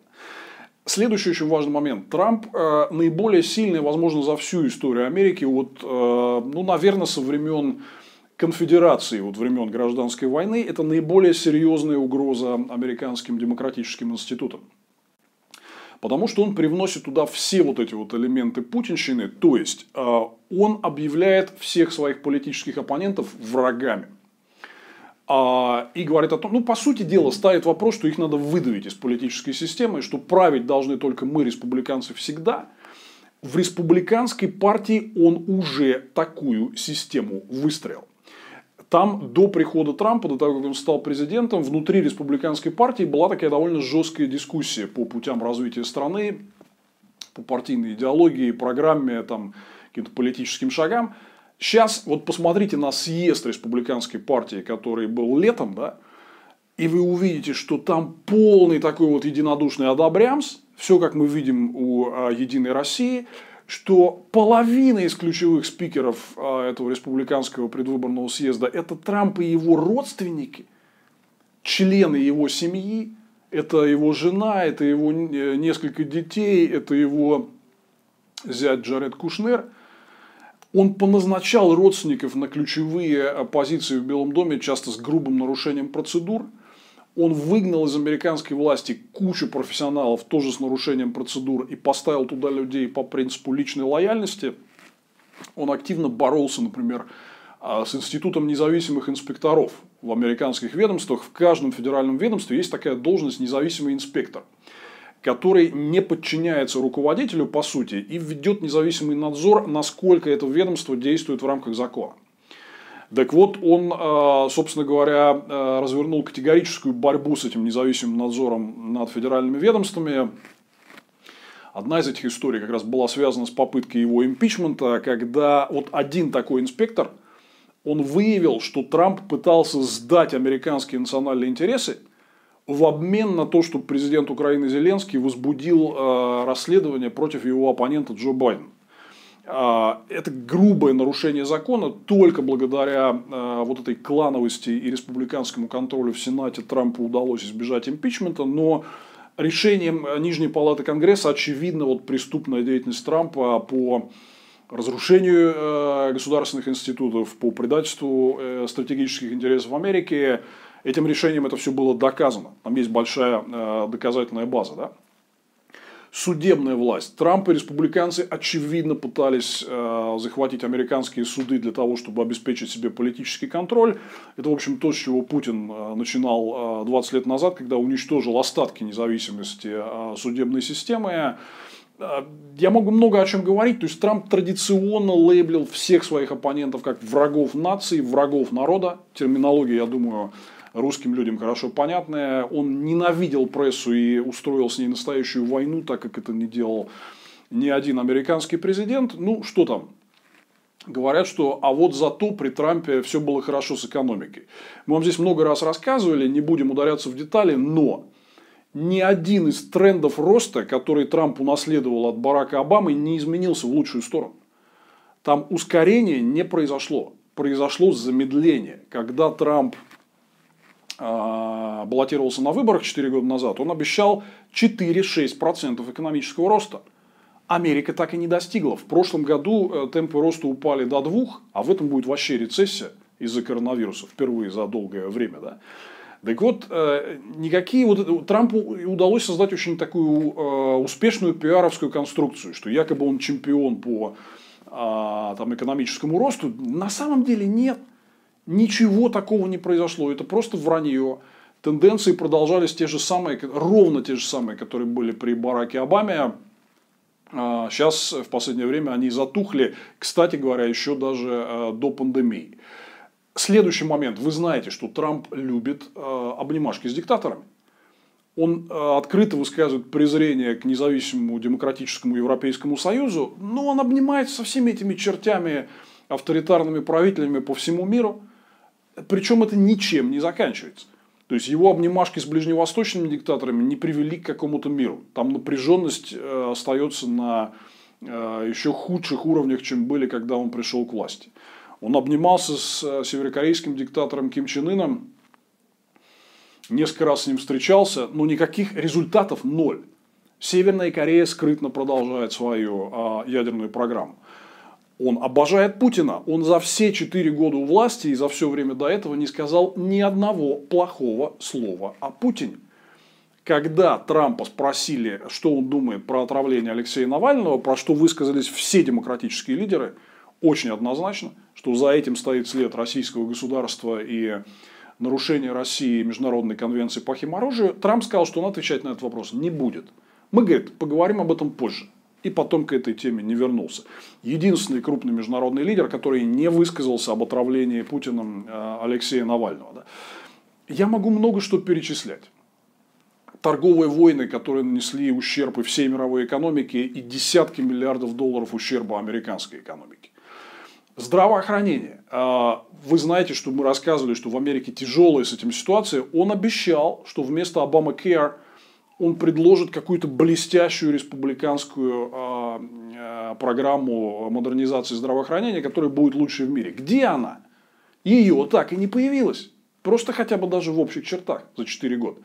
S1: Следующий очень важный момент. Трамп э, наиболее сильный, возможно, за всю историю Америки, вот, э, ну, наверное, со времен конфедерации, вот времен гражданской войны, это наиболее серьезная угроза американским демократическим институтам. Потому что он привносит туда все вот эти вот элементы путинщины, то есть э, он объявляет всех своих политических оппонентов врагами. А, и говорит о том, ну, по сути дела, ставит вопрос, что их надо выдавить из политической системы, что править должны только мы, республиканцы, всегда. В республиканской партии он уже такую систему выстроил. Там до прихода Трампа, до того, как он стал президентом, внутри республиканской партии была такая довольно жесткая дискуссия по путям развития страны, по партийной идеологии, программе, там, каким-то политическим шагам. Сейчас вот посмотрите на съезд республиканской партии, который был летом, да, и вы увидите, что там полный такой вот единодушный одобрямс, все как мы видим у а, Единой России, что половина из ключевых спикеров а, этого республиканского предвыборного съезда это Трамп и его родственники, члены его семьи, это его жена, это его э, несколько детей, это его зять Джаред Кушнер. Он поназначал родственников на ключевые позиции в Белом доме, часто с грубым нарушением процедур. Он выгнал из американской власти кучу профессионалов, тоже с нарушением процедур, и поставил туда людей по принципу личной лояльности. Он активно боролся, например, а, с Институтом независимых инспекторов в американских ведомствах. В каждом федеральном ведомстве есть такая должность независимый инспектор, который не подчиняется руководителю по сути и ведет независимый надзор, насколько это ведомство действует в рамках закона. Так вот, он, а, собственно говоря, а, развернул категорическую борьбу с этим независимым надзором над федеральными ведомствами. Одна из этих историй как раз была связана с попыткой его импичмента, когда вот один такой инспектор – он выявил, что Трамп пытался сдать американские национальные интересы в обмен на то, что президент Украины Зеленский возбудил э, расследование против его оппонента Джо Байдена. Э, это грубое нарушение закона. Только благодаря э, вот этой клановости и республиканскому контролю в Сенате Трампу удалось избежать импичмента, но решением Нижней Палаты Конгресса очевидно вот преступная деятельность Трампа по разрушению э, государственных институтов, по предательству э, стратегических интересов Америки. Этим решением это все было доказано. Там есть большая доказательная база. Да? Судебная власть. Трамп и республиканцы очевидно пытались захватить американские суды для того, чтобы обеспечить себе политический контроль. Это, в общем, то, с чего Путин начинал 20 лет назад, когда уничтожил остатки независимости судебной системы. А, я могу много о чем говорить. То есть Трамп традиционно лейблил всех своих оппонентов как врагов нации, врагов народа. Терминология, я думаю, русским людям хорошо понятная. Он ненавидел прессу и устроил с ней настоящую войну, так как это не делал ни один американский президент. Ну, что там? Говорят, что а вот зато при Трампе все было хорошо с экономикой. Мы вам здесь много раз рассказывали, не будем ударяться в детали, но ни один из трендов роста, который Трамп унаследовал от Барака Обамы, не изменился в лучшую сторону. Там ускорение не произошло. Произошло замедление. Когда Трамп баллотировался на выборах 4 года назад, он обещал 4-6% экономического роста. Америка так и не достигла. В прошлом году э, темпы роста упали до 2, а в этом будет вообще рецессия из-за коронавируса впервые за долгое время. Да? Так вот, э, никакие вот Трампу удалось создать очень такую э, успешную пиаровскую конструкцию, что якобы он чемпион по а, там, экономическому росту. На самом деле нет. Ничего такого не произошло. Это просто вранье. Тенденции продолжались те же самые, ровно те же самые, которые были при Бараке Обаме. Сейчас а, в последнее время они затухли, кстати говоря, еще даже э, до пандемии. Следующий момент. Вы знаете, что Трамп любит э, обнимашки с диктаторами. Он э, открыто высказывает презрение к независимому демократическому Европейскому Союзу, но он обнимается со всеми этими чертями, авторитарными правителями по всему миру. Причем это ничем не заканчивается. То есть его обнимашки с ближневосточными диктаторами не привели к какому-то миру. Там напряженность э, остается на э, еще худших уровнях, чем были, когда он пришел к власти. Он обнимался с э, северокорейским диктатором Ким Чен Ыном, несколько раз с ним встречался, но никаких результатов ноль. Северная Корея скрытно продолжает свою а, ядерную программу. Он обожает Путина. Он за все четыре года у власти и за все время до этого не сказал ни одного плохого слова о Путине. Когда Трампа спросили, что он думает про отравление Алексея Навального, про что высказались все демократические лидеры, очень однозначно – что за этим стоит след российского государства и нарушение России Международной конвенции по химоружию, Трамп сказал, что он отвечать на этот вопрос не будет. Мы, говорит, поговорим об этом позже. И потом к этой теме не вернулся. Единственный крупный международный лидер, который не высказался об отравлении Путиным э, Алексея Навального. Да. Я могу много что перечислять. торговые войны, которые нанесли ущерб и всей мировой экономике, и десятки миллиардов долларов ущерба американской экономике. Здравоохранение. А, вы знаете, что мы рассказывали, что в Америке тяжелая с этим ситуация. Он обещал, что вместо Обама Care он предложит какую-то блестящую республиканскую а, а, программу модернизации здравоохранения, которая будет лучшей в мире. Где она? Ее так и не появилось. Просто хотя бы даже в общих чертах за 4 года.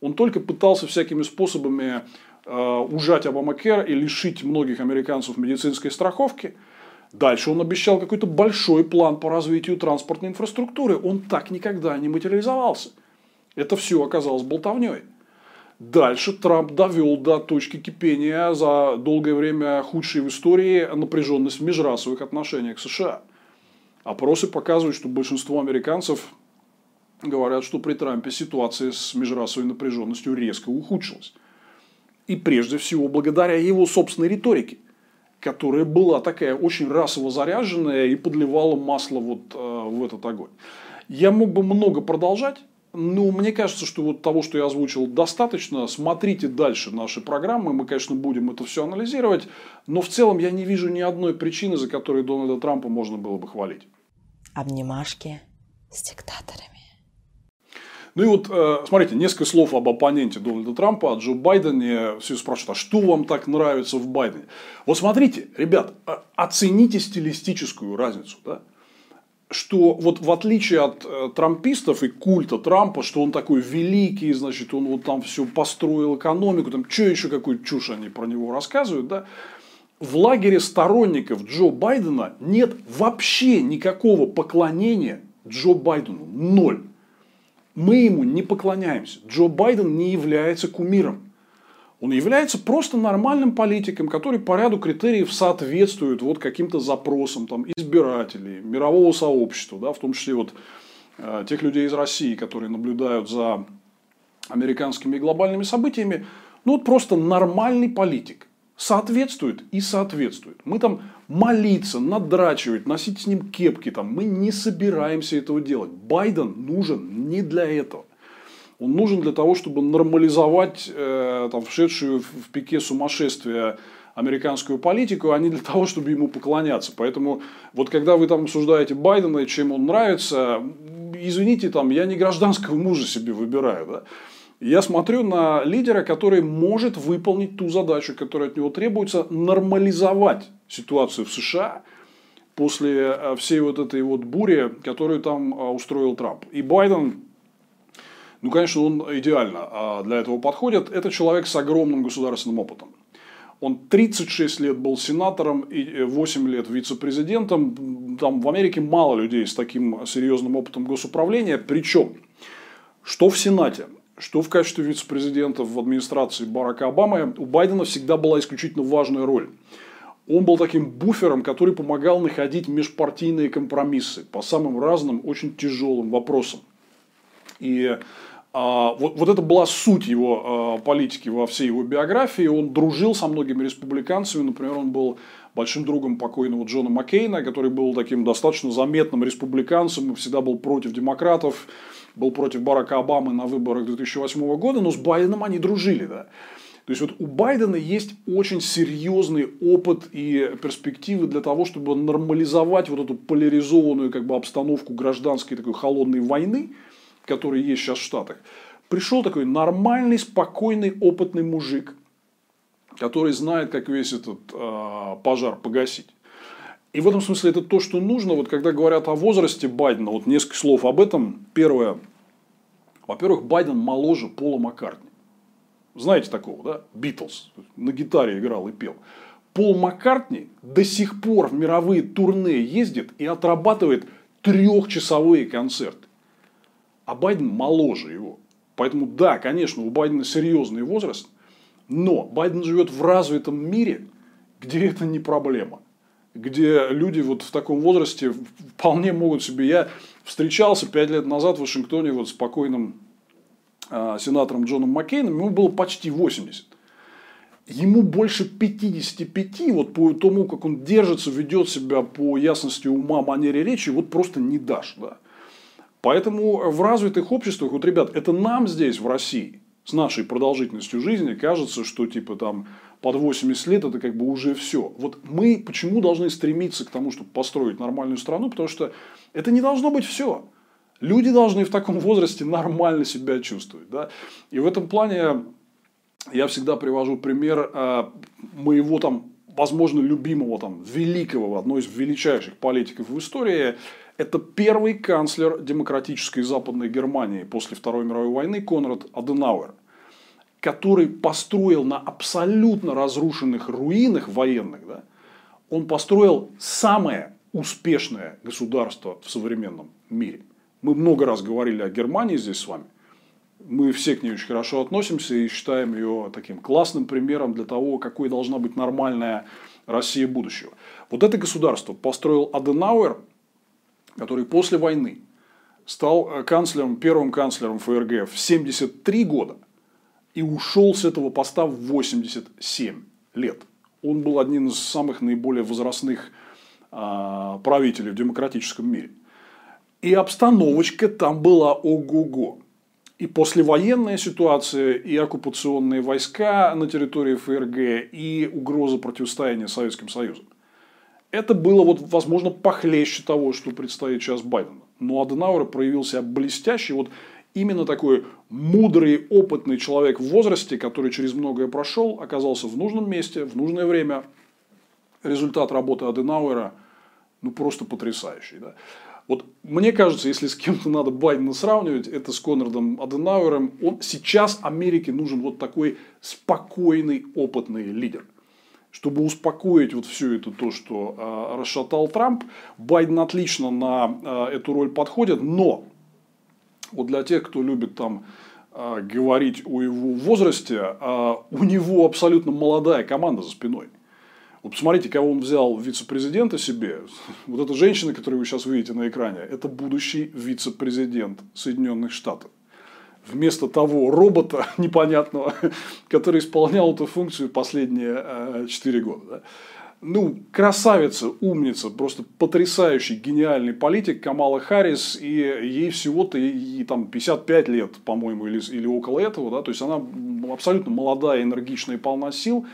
S1: Он только пытался всякими способами э, ужать Обамакер и лишить многих американцев медицинской страховки. Дальше он обещал какой-то большой план по развитию транспортной инфраструктуры. Он так никогда не материализовался. Это все оказалось болтовней. Дальше Трамп довел до точки кипения за долгое время худшей в истории напряженность в межрасовых отношениях США. Опросы показывают, что большинство американцев говорят, что при Трампе ситуация с межрасовой напряженностью резко ухудшилась. И прежде всего благодаря его собственной риторике, которая была такая очень расово заряженная и подливала масло вот э, в этот огонь. Я мог бы много продолжать, но мне кажется, что вот того, что я озвучил, достаточно. Смотрите дальше наши программы, мы, конечно, будем это все анализировать, но в целом я не вижу ни одной причины, за которой Дональда Трампа можно было бы хвалить.
S2: Обнимашки с диктаторами.
S1: Ну и вот, э, смотрите, несколько слов об оппоненте Дональда Трампа, о Джо Байдене. Все спрашивают, а что вам так нравится в Байдене? Вот смотрите, ребят, оцените стилистическую разницу. Да? Что вот в отличие от э, трампистов и культа Трампа, что он такой великий, значит, он вот там все построил экономику, там что еще какую чушь они про него рассказывают, да, в лагере сторонников Джо Байдена нет вообще никакого поклонения Джо Байдену. Ноль. Мы ему не поклоняемся. Джо Байден не является кумиром. Он является просто нормальным политиком, который по ряду критериев соответствует вот каким-то запросам там, избирателей, мирового сообщества, да, в том числе вот, э, тех людей из России, которые наблюдают за американскими и глобальными событиями. Ну вот просто нормальный политик. Соответствует и соответствует. Мы там молиться, надрачивать, носить с ним кепки, там, мы не собираемся этого делать. Байден нужен не для этого. Он нужен для того, чтобы нормализовать э, там, вшедшую в пике сумасшествия американскую политику, а не для того, чтобы ему поклоняться. Поэтому вот когда вы там обсуждаете Байдена и чем он нравится, извините, там, я не гражданского мужа себе выбираю. Да? Я смотрю на лидера, который может выполнить ту задачу, которая от него требуется, нормализовать ситуацию в США после э, всей вот этой вот бури, которую там э, устроил Трамп. И Байден, ну, конечно, он идеально а, для этого подходит. Это человек с огромным государственным опытом. Он 36 лет был сенатором и 8 лет вице-президентом. Там в Америке мало людей с таким серьезным опытом госуправления. Причем, что в Сенате, что в качестве вице-президента в администрации Барака Обамы у Байдена всегда была исключительно важная роль. Он был таким буфером, который помогал находить межпартийные компромиссы по самым разным, очень тяжелым вопросам. И вот, вот это была суть его а, политики во всей его биографии. Он дружил со многими республиканцами. Например, он был большим другом покойного Джона Маккейна, который был таким достаточно заметным республиканцем всегда был против демократов был против Барака Обамы на выборах 2008 года, но с Байденом они дружили. Да? То есть вот у Байдена есть очень серьезный опыт и перспективы для того, чтобы нормализовать вот эту поляризованную как бы, обстановку гражданской такой холодной войны, которая есть сейчас в Штатах. Пришел такой нормальный, спокойный, опытный мужик, который знает, как весь этот э, пожар погасить. И в этом смысле это то, что нужно. Вот когда говорят о возрасте Байдена, вот несколько слов об этом. Первое. Во-первых, Байден моложе Пола Маккартни. Знаете такого, да? Битлз. На гитаре играл и пел. Пол Маккартни до сих пор в мировые турне ездит и отрабатывает трехчасовые концерты. А Байден моложе его. Поэтому да, конечно, у Байдена серьезный возраст, но Байден живет в развитом мире, где это не проблема где люди вот в таком возрасте вполне могут себе... Я встречался пять лет назад в Вашингтоне вот с покойным э, сенатором Джоном Маккейном, ему было почти 80. Ему больше 55, вот по тому, как он держится, ведет себя по ясности ума, манере речи, вот просто не дашь. Да? Поэтому в развитых обществах, вот, ребят, это нам здесь, в России, с нашей продолжительностью жизни кажется, что типа там под 80 лет это как бы уже все. Вот мы почему должны стремиться к тому, чтобы построить нормальную страну, потому что это не должно быть все. Люди должны в таком возрасте нормально себя чувствовать. Да? И в этом плане я всегда привожу пример э, моего там, возможно, любимого, там, великого, одной из величайших политиков в истории. Это первый канцлер демократической Западной Германии после Второй мировой войны Конрад Аденауэр, который построил на абсолютно разрушенных руинах военных, да, он построил самое успешное государство в современном мире. Мы много раз говорили о Германии здесь с вами мы все к ней очень хорошо относимся и считаем ее таким классным примером для того, какой должна быть нормальная Россия будущего. Вот это государство построил Аденауэр, который после войны стал э, канцлером, первым канцлером ФРГ в 73 года и ушел с этого поста в 87 лет. Он был одним из самых наиболее возрастных а, правителей в демократическом мире. И обстановочка там была ого-го и послевоенная ситуация, и оккупационные войска на территории ФРГ, и угроза противостояния Советским Союзом. Это было, вот, возможно, похлеще того, что предстоит сейчас Байдену. Но Аденауэр проявил себя блестяще. Вот именно такой мудрый, опытный человек в возрасте, который через многое прошел, оказался в нужном месте, в нужное время. Результат работы Аденауэра ну, просто потрясающий. Да? Вот мне кажется, если с кем-то надо Байдена сравнивать, это с Конрадом Аденауэром. Он, сейчас Америке нужен вот такой спокойный, опытный лидер. Чтобы успокоить вот все это то, что э, расшатал Трамп, Байден отлично на э, эту роль подходит, но вот для тех, кто любит там э, говорить о его возрасте, э, у него абсолютно молодая команда за спиной. Вот посмотрите, кого он взял вице-президента себе. Вот эта женщина, которую вы сейчас видите на экране, это будущий вице-президент Соединенных Штатов. Вместо того робота непонятного, который исполнял эту функцию последние 4 э, года. Да? Ну, красавица, умница, просто потрясающий, гениальный политик Камала Харрис, и ей всего-то и, и, там 55 лет, по-моему, или, или около этого, да, то есть она абсолютно молодая, энергичная и полна сил,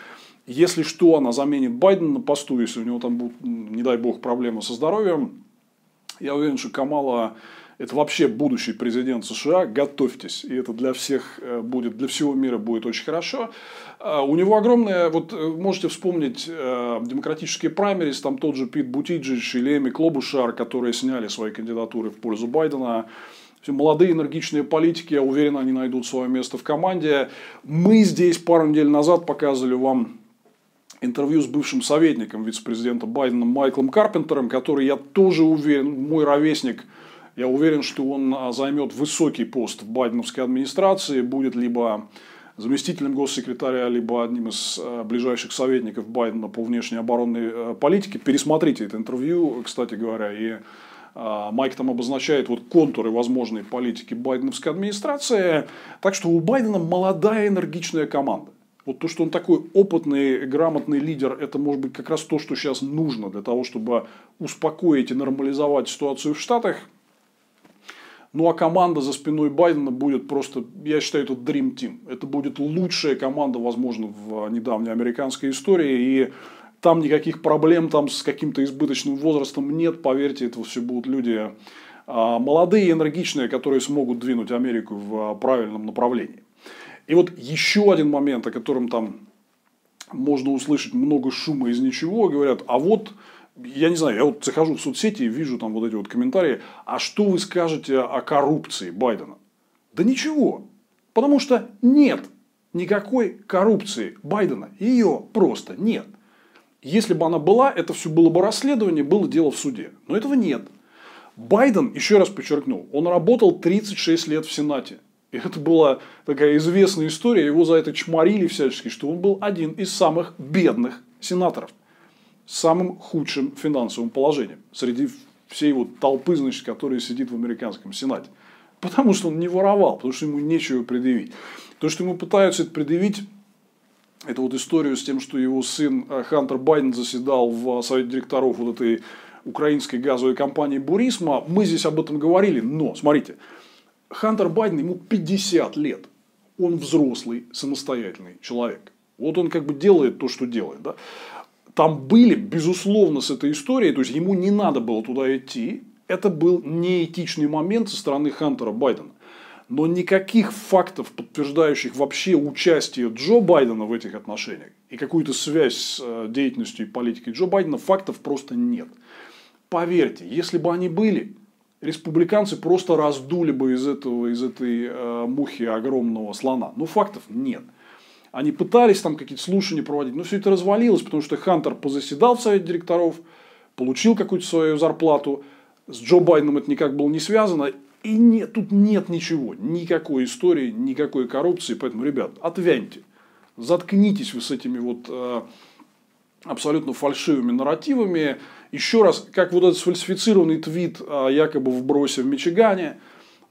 S1: если что, она заменит Байдена на посту, если у него там будут, не дай бог, проблемы со здоровьем. Я уверен, что Камала это вообще будущий президент США, готовьтесь, и это для всех э, будет, для всего мира будет очень хорошо. А, у него огромное, вот э, можете вспомнить э, демократические праймерис, там тот же Пит Бутиджич или Эми Клобушар, которые сняли свои кандидатуры в пользу Байдена. Все молодые энергичные политики, я уверен, они найдут свое место в команде. Мы здесь пару недель назад показывали вам интервью с бывшим советником вице-президента Байдена Майклом Карпентером, который, я тоже уверен, мой ровесник, я уверен, что он а, займет высокий пост в байденовской администрации, будет либо заместителем госсекретаря, либо одним из а, ближайших советников Байдена по внешней оборонной а, политике. Пересмотрите это интервью, кстати говоря, и Майк там обозначает вот контуры возможной политики байденовской администрации. Так что у Байдена молодая энергичная команда. Вот то, что он такой опытный, грамотный лидер, это может быть как раз то, что сейчас нужно для того, чтобы успокоить и нормализовать ситуацию в Штатах. Ну а команда за спиной Байдена будет просто, я считаю, это Dream Team. Это будет лучшая команда, возможно, в недавней американской истории. И там никаких проблем там с каким-то избыточным возрастом нет. Поверьте, это все будут люди а, молодые, энергичные, которые смогут двинуть Америку в правильном направлении. И вот еще один момент, о котором там можно услышать много шума из ничего, говорят, а вот, я не знаю, я вот захожу в соцсети и вижу там вот эти вот комментарии, а что вы скажете о коррупции Байдена? Да ничего, потому что нет никакой коррупции Байдена, ее просто нет. Если бы она была, это все было бы расследование, было дело в суде. Но этого нет. Байден, еще раз подчеркну, он работал 36 лет в Сенате. И это была такая известная история, его за это чморили всячески, что он был один из самых бедных сенаторов. Самым худшим финансовым положением. Среди всей вот толпы, значит, которая сидит в американском сенате. Потому что он не воровал, потому что ему нечего предъявить. То, что ему пытаются это предъявить, это вот историю с тем, что его сын э, Хантер Байден заседал в совете директоров вот этой украинской газовой компании Бурисма. Мы здесь об этом говорили, но, смотрите, Хантер Байден, ему 50 лет. Он взрослый, самостоятельный человек. Вот он как бы делает то, что делает. Да? Там были, безусловно, с этой историей, то есть ему не надо было туда идти. Это был неэтичный момент со стороны Хантера Байдена. Но никаких фактов, подтверждающих вообще участие Джо Байдена в этих отношениях и какую-то связь с э, деятельностью и политикой Джо Байдена, фактов просто нет. Поверьте, если бы они были, республиканцы просто раздули бы из, этого, из этой э, мухи огромного слона. Но фактов нет. Они пытались там какие-то слушания проводить, но все это развалилось, потому что Хантер позаседал в совете директоров, получил какую-то свою зарплату, с Джо Байденом это никак было не связано, и нет, тут нет ничего, никакой истории, никакой коррупции. Поэтому, ребят, отвяньте. Заткнитесь вы с этими вот э, абсолютно фальшивыми нарративами. Еще раз, как вот этот сфальсифицированный твит о якобы вбросе в Мичигане,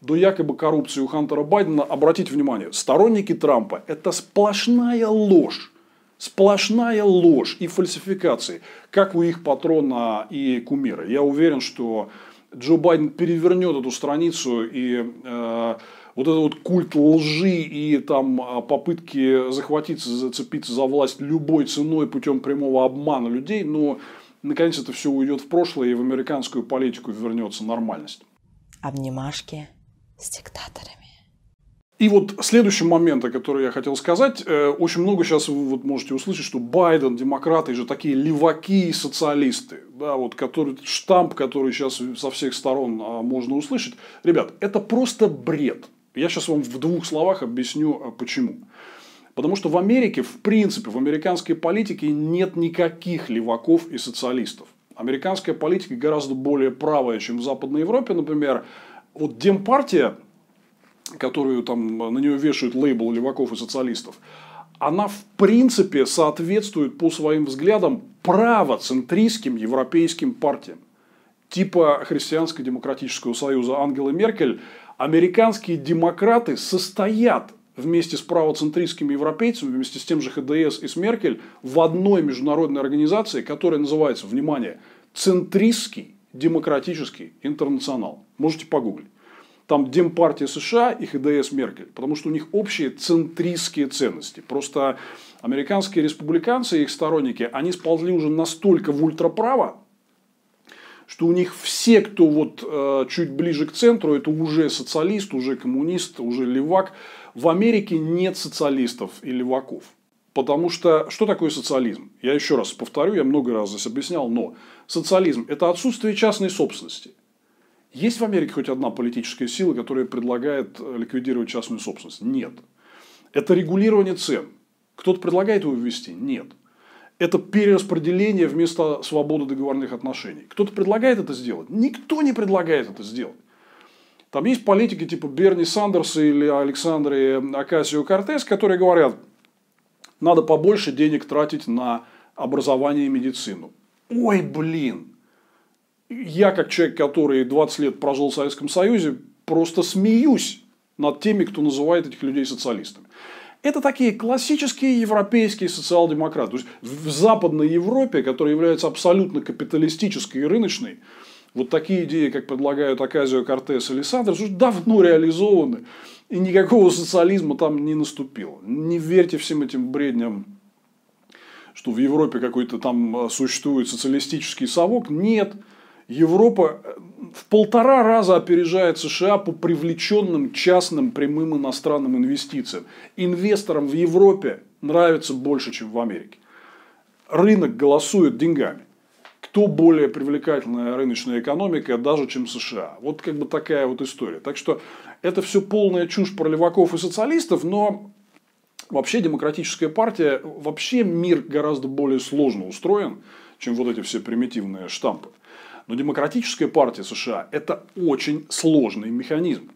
S1: до якобы коррупции у Хантера Байдена, обратите внимание, сторонники Трампа – это сплошная ложь. Сплошная ложь и фальсификации, как у их патрона и кумира. Я уверен, что Джо Байден перевернет эту страницу и э, вот этот вот культ лжи и там а, попытки захватиться, зацепиться за власть любой ценой путем прямого обмана людей, но наконец это все уйдет в прошлое и в американскую политику вернется нормальность.
S2: Обнимашки с диктаторами.
S1: И вот следующий момент, о котором я хотел сказать, э, очень много сейчас вы вот можете услышать, что Байден, демократы же такие леваки и социалисты, да, вот который штамп, который сейчас со всех сторон а, можно услышать. Ребят, это просто бред. Я сейчас вам в двух словах объясню, а, почему. Потому что в Америке, в принципе, в американской политике нет никаких леваков и социалистов. Американская политика гораздо более правая, чем в Западной Европе, например. Вот Демпартия которую там на нее вешают лейбл леваков и социалистов, она в принципе соответствует по своим взглядам правоцентристским европейским партиям. Типа Христианско-демократического союза Ангелы Меркель, американские демократы состоят вместе с правоцентристскими европейцами, вместе с тем же ХДС и с Меркель в одной международной организации, которая называется, внимание, Центристский демократический интернационал. Можете погуглить там Демпартия США и ХДС Меркель, потому что у них общие центристские ценности. Просто американские республиканцы и их сторонники, они сползли уже настолько в ультраправо, что у них все, кто вот э, чуть ближе к центру, это уже социалист, уже коммунист, уже левак. В Америке нет социалистов и леваков. Потому что что такое социализм? Я еще раз повторю, я много раз здесь объяснял, но социализм – это отсутствие частной собственности. Есть в Америке хоть одна политическая сила, которая предлагает э, ликвидировать частную собственность? Нет. Это регулирование цен. Кто-то предлагает его ввести? Нет. Это перераспределение вместо свободы договорных отношений. Кто-то предлагает это сделать? Никто не предлагает это сделать. Там есть политики типа Берни Сандерса или Александры Акасио Кортес, которые говорят, надо побольше денег тратить на образование и медицину. Ой, блин, я, как человек, который 20 лет прожил в Советском Союзе, просто смеюсь над теми, кто называет этих людей социалистами. Это такие классические европейские социал-демократы. То есть в Западной Европе, которая является абсолютно капиталистической и рыночной, вот такие идеи, как предлагают Аказио Кортес или Сандерс, уже давно реализованы. И никакого социализма там не наступило. Не верьте всем этим бредням, что в Европе какой-то там существует социалистический совок. Нет. Европа э, в полтора раза опережает США по привлеченным частным прямым иностранным инвестициям. Инвесторам в Европе нравится больше, чем в Америке. Рынок голосует деньгами. Кто более привлекательная рыночная экономика, даже чем США. Вот как бы такая вот история. Так что это все полная чушь про леваков и социалистов, но вообще демократическая партия, вообще мир гораздо более сложно устроен, чем вот эти все примитивные штампы. Но демократическая партия США – это очень сложный механизм.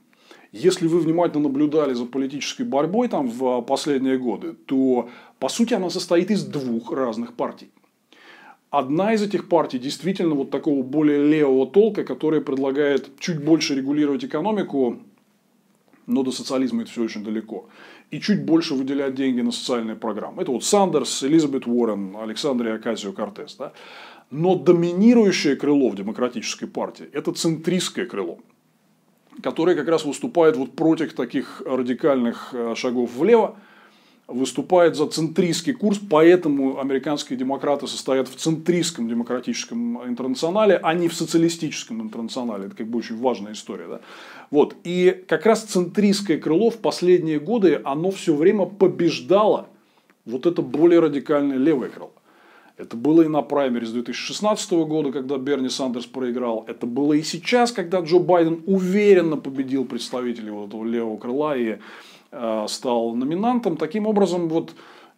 S1: Если вы внимательно наблюдали за политической борьбой там в последние годы, то по сути она состоит из двух разных партий. Одна из этих партий действительно вот такого более левого толка, которая предлагает чуть больше регулировать экономику, но до социализма это все очень далеко. И чуть больше выделять деньги на социальные программы. Это вот Сандерс, Элизабет Уоррен, Александр Акасио Кортес. Да? Но доминирующее крыло в демократической партии – это центристское крыло. который как раз выступает вот против таких радикальных э, шагов влево, выступает за центристский курс, поэтому американские демократы состоят в центристском демократическом интернационале, а не в социалистическом интернационале. Это как бы очень важная история. Да? Вот. И как раз центристское крыло в последние годы, оно все время побеждало вот это более радикальное левое крыло. Это было и на праймере с 2016 года, когда Берни Сандерс проиграл. Это было и сейчас, когда Джо Байден уверенно победил представителей вот этого левого крыла и стал номинантом. Таким образом, вот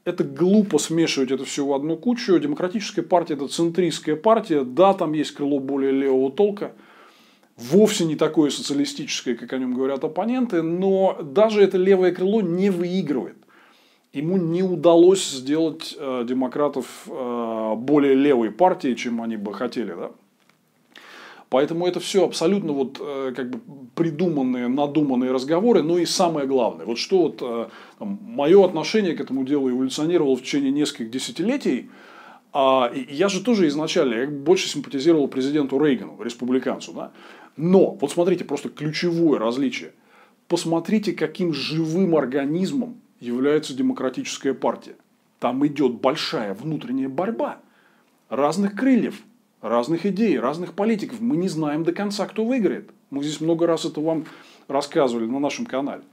S1: это глупо смешивать это все в одну кучу. Демократическая партия – это центристская партия. Да, там есть крыло более левого толка. Вовсе не такое социалистическое, как о нем говорят оппоненты. Но даже это левое крыло не выигрывает ему не удалось сделать э, демократов э, более левой партией, чем они бы хотели. Да? Поэтому это все абсолютно вот, э, как бы придуманные, надуманные разговоры. Ну и самое главное, вот что вот э, там, мое отношение к этому делу эволюционировало в течение нескольких десятилетий. А, и я же тоже изначально я больше симпатизировал президенту Рейгану, республиканцу. Да? Но вот смотрите, просто ключевое различие. Посмотрите, каким живым организмом является демократическая партия. Там идет большая внутренняя борьба разных крыльев, разных идей, разных политиков. Мы не знаем до конца, кто выиграет. Мы здесь много раз это вам рассказывали на нашем канале.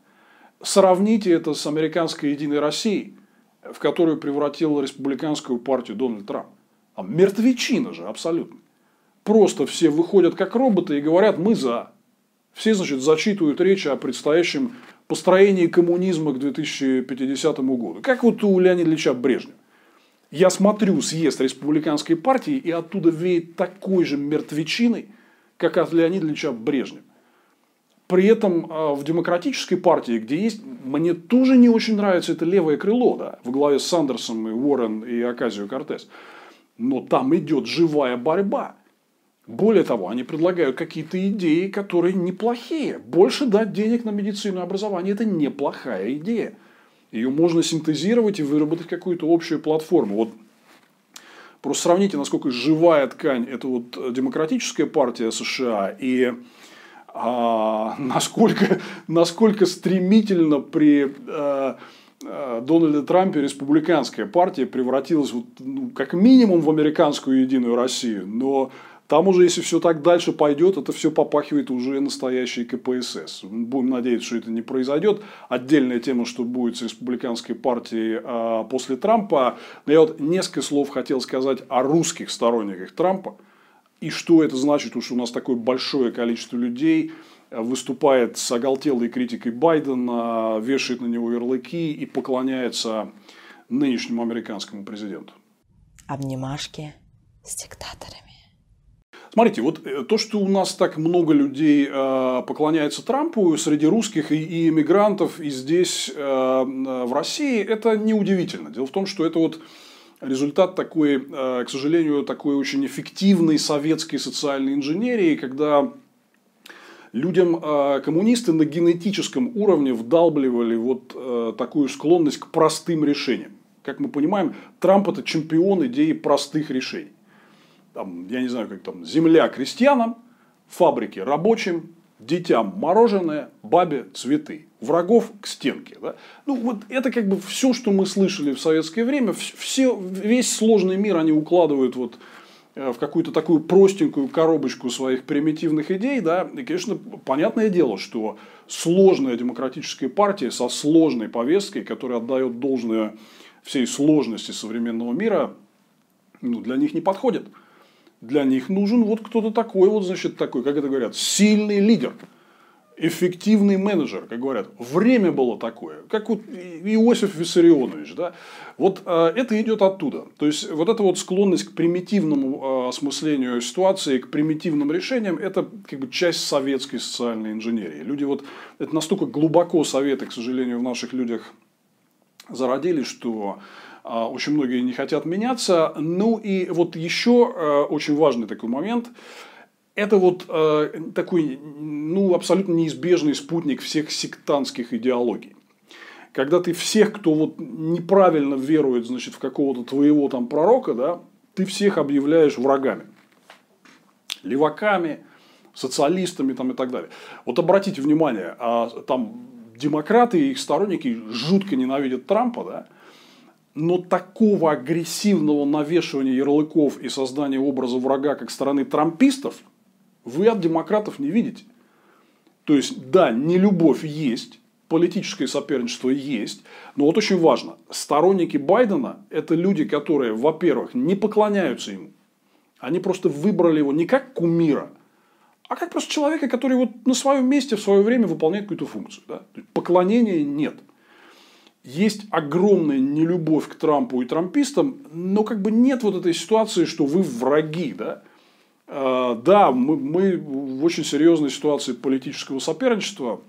S1: Сравните это с американской Единой Россией, в которую превратила республиканскую партию Дональд Трамп. А мертвечина же абсолютно. Просто все выходят как роботы и говорят «мы за». Все, значит, зачитывают речь о предстоящем построении коммунизма к 2050 году. Как вот у Леонида Ильича Брежнева. Я смотрю съезд республиканской партии, и оттуда веет такой же мертвечиной, как от Леонида Ильича Брежнева. При этом а, в демократической партии, где есть, мне тоже не очень нравится это левое крыло, да, в главе с Сандерсом и Уоррен и Аказио Кортес. Но там идет живая борьба. Более того, они предлагают какие-то идеи, которые неплохие. Больше дать денег на медицину и образование – это неплохая идея. Ее можно синтезировать и выработать какую-то общую платформу. Вот просто сравните, насколько живая ткань – это вот демократическая партия США и а, насколько, насколько стремительно при а, а, Дональде Трампе республиканская партия превратилась вот, ну, как минимум в американскую единую Россию, но там уже, если все так дальше пойдет, это все попахивает уже настоящей КПСС. Будем надеяться, что это не произойдет. Отдельная тема, что будет с республиканской партией а, после Трампа. Но я вот несколько слов хотел сказать о русских сторонниках Трампа. И что это значит, что у нас такое большое количество людей выступает с оголтелой критикой Байдена, вешает на него ярлыки и поклоняется нынешнему американскому президенту.
S2: Обнимашки с диктаторами.
S1: Смотрите, вот э, то, что у нас так много людей э, поклоняется Трампу среди русских и, иммигрантов, и здесь, э, в России, это неудивительно. Дело в том, что это вот результат такой, к сожалению, такой очень эффективной советской социальной инженерии, когда людям коммунисты на генетическом уровне вдалбливали вот такую склонность к простым решениям. Как мы понимаем, Трамп это чемпион идеи простых решений там, я не знаю, как там, земля крестьянам, фабрики рабочим, детям мороженое, бабе цветы, врагов к стенке. Да? Ну, вот это как бы все, что мы слышали в советское время, все, весь сложный мир они укладывают вот э, в какую-то такую простенькую коробочку своих примитивных идей, да, и, конечно, понятное дело, что сложная демократическая партия со сложной повесткой, которая отдает должное всей сложности современного мира, ну, для них не подходит для них нужен вот кто-то такой, вот, значит, такой, как это говорят, сильный лидер, эффективный менеджер, как говорят. Время было такое, как вот Иосиф Виссарионович, да. Вот э, это идет оттуда. То есть, вот эта вот склонность к примитивному э, осмыслению ситуации, к примитивным решениям, это как бы часть советской социальной инженерии. Люди вот, это настолько глубоко советы, к сожалению, в наших людях зародились, что очень многие не хотят меняться. Ну и вот еще э, очень важный такой момент. Это вот э, такой ну, абсолютно неизбежный спутник всех сектантских идеологий. Когда ты всех, кто вот неправильно верует значит, в какого-то твоего там пророка, да, ты всех объявляешь врагами. Леваками, социалистами там, и так далее. Вот обратите внимание, а, там демократы и их сторонники жутко ненавидят Трампа, да, но такого агрессивного навешивания ярлыков и создания образа врага как стороны трампистов вы от демократов не видите. То есть, да, не любовь есть, политическое соперничество есть, но вот очень важно, сторонники Байдена – это люди, которые, во-первых, не поклоняются ему, они просто выбрали его не как кумира, а как просто человека, который вот на своем месте в свое время выполняет какую-то функцию. Да? Поклонения нет. Есть огромная нелюбовь к Трампу и трампистам, но как бы нет вот этой ситуации, что вы враги. Да, а, да мы, мы в очень серьезной ситуации политического соперничества,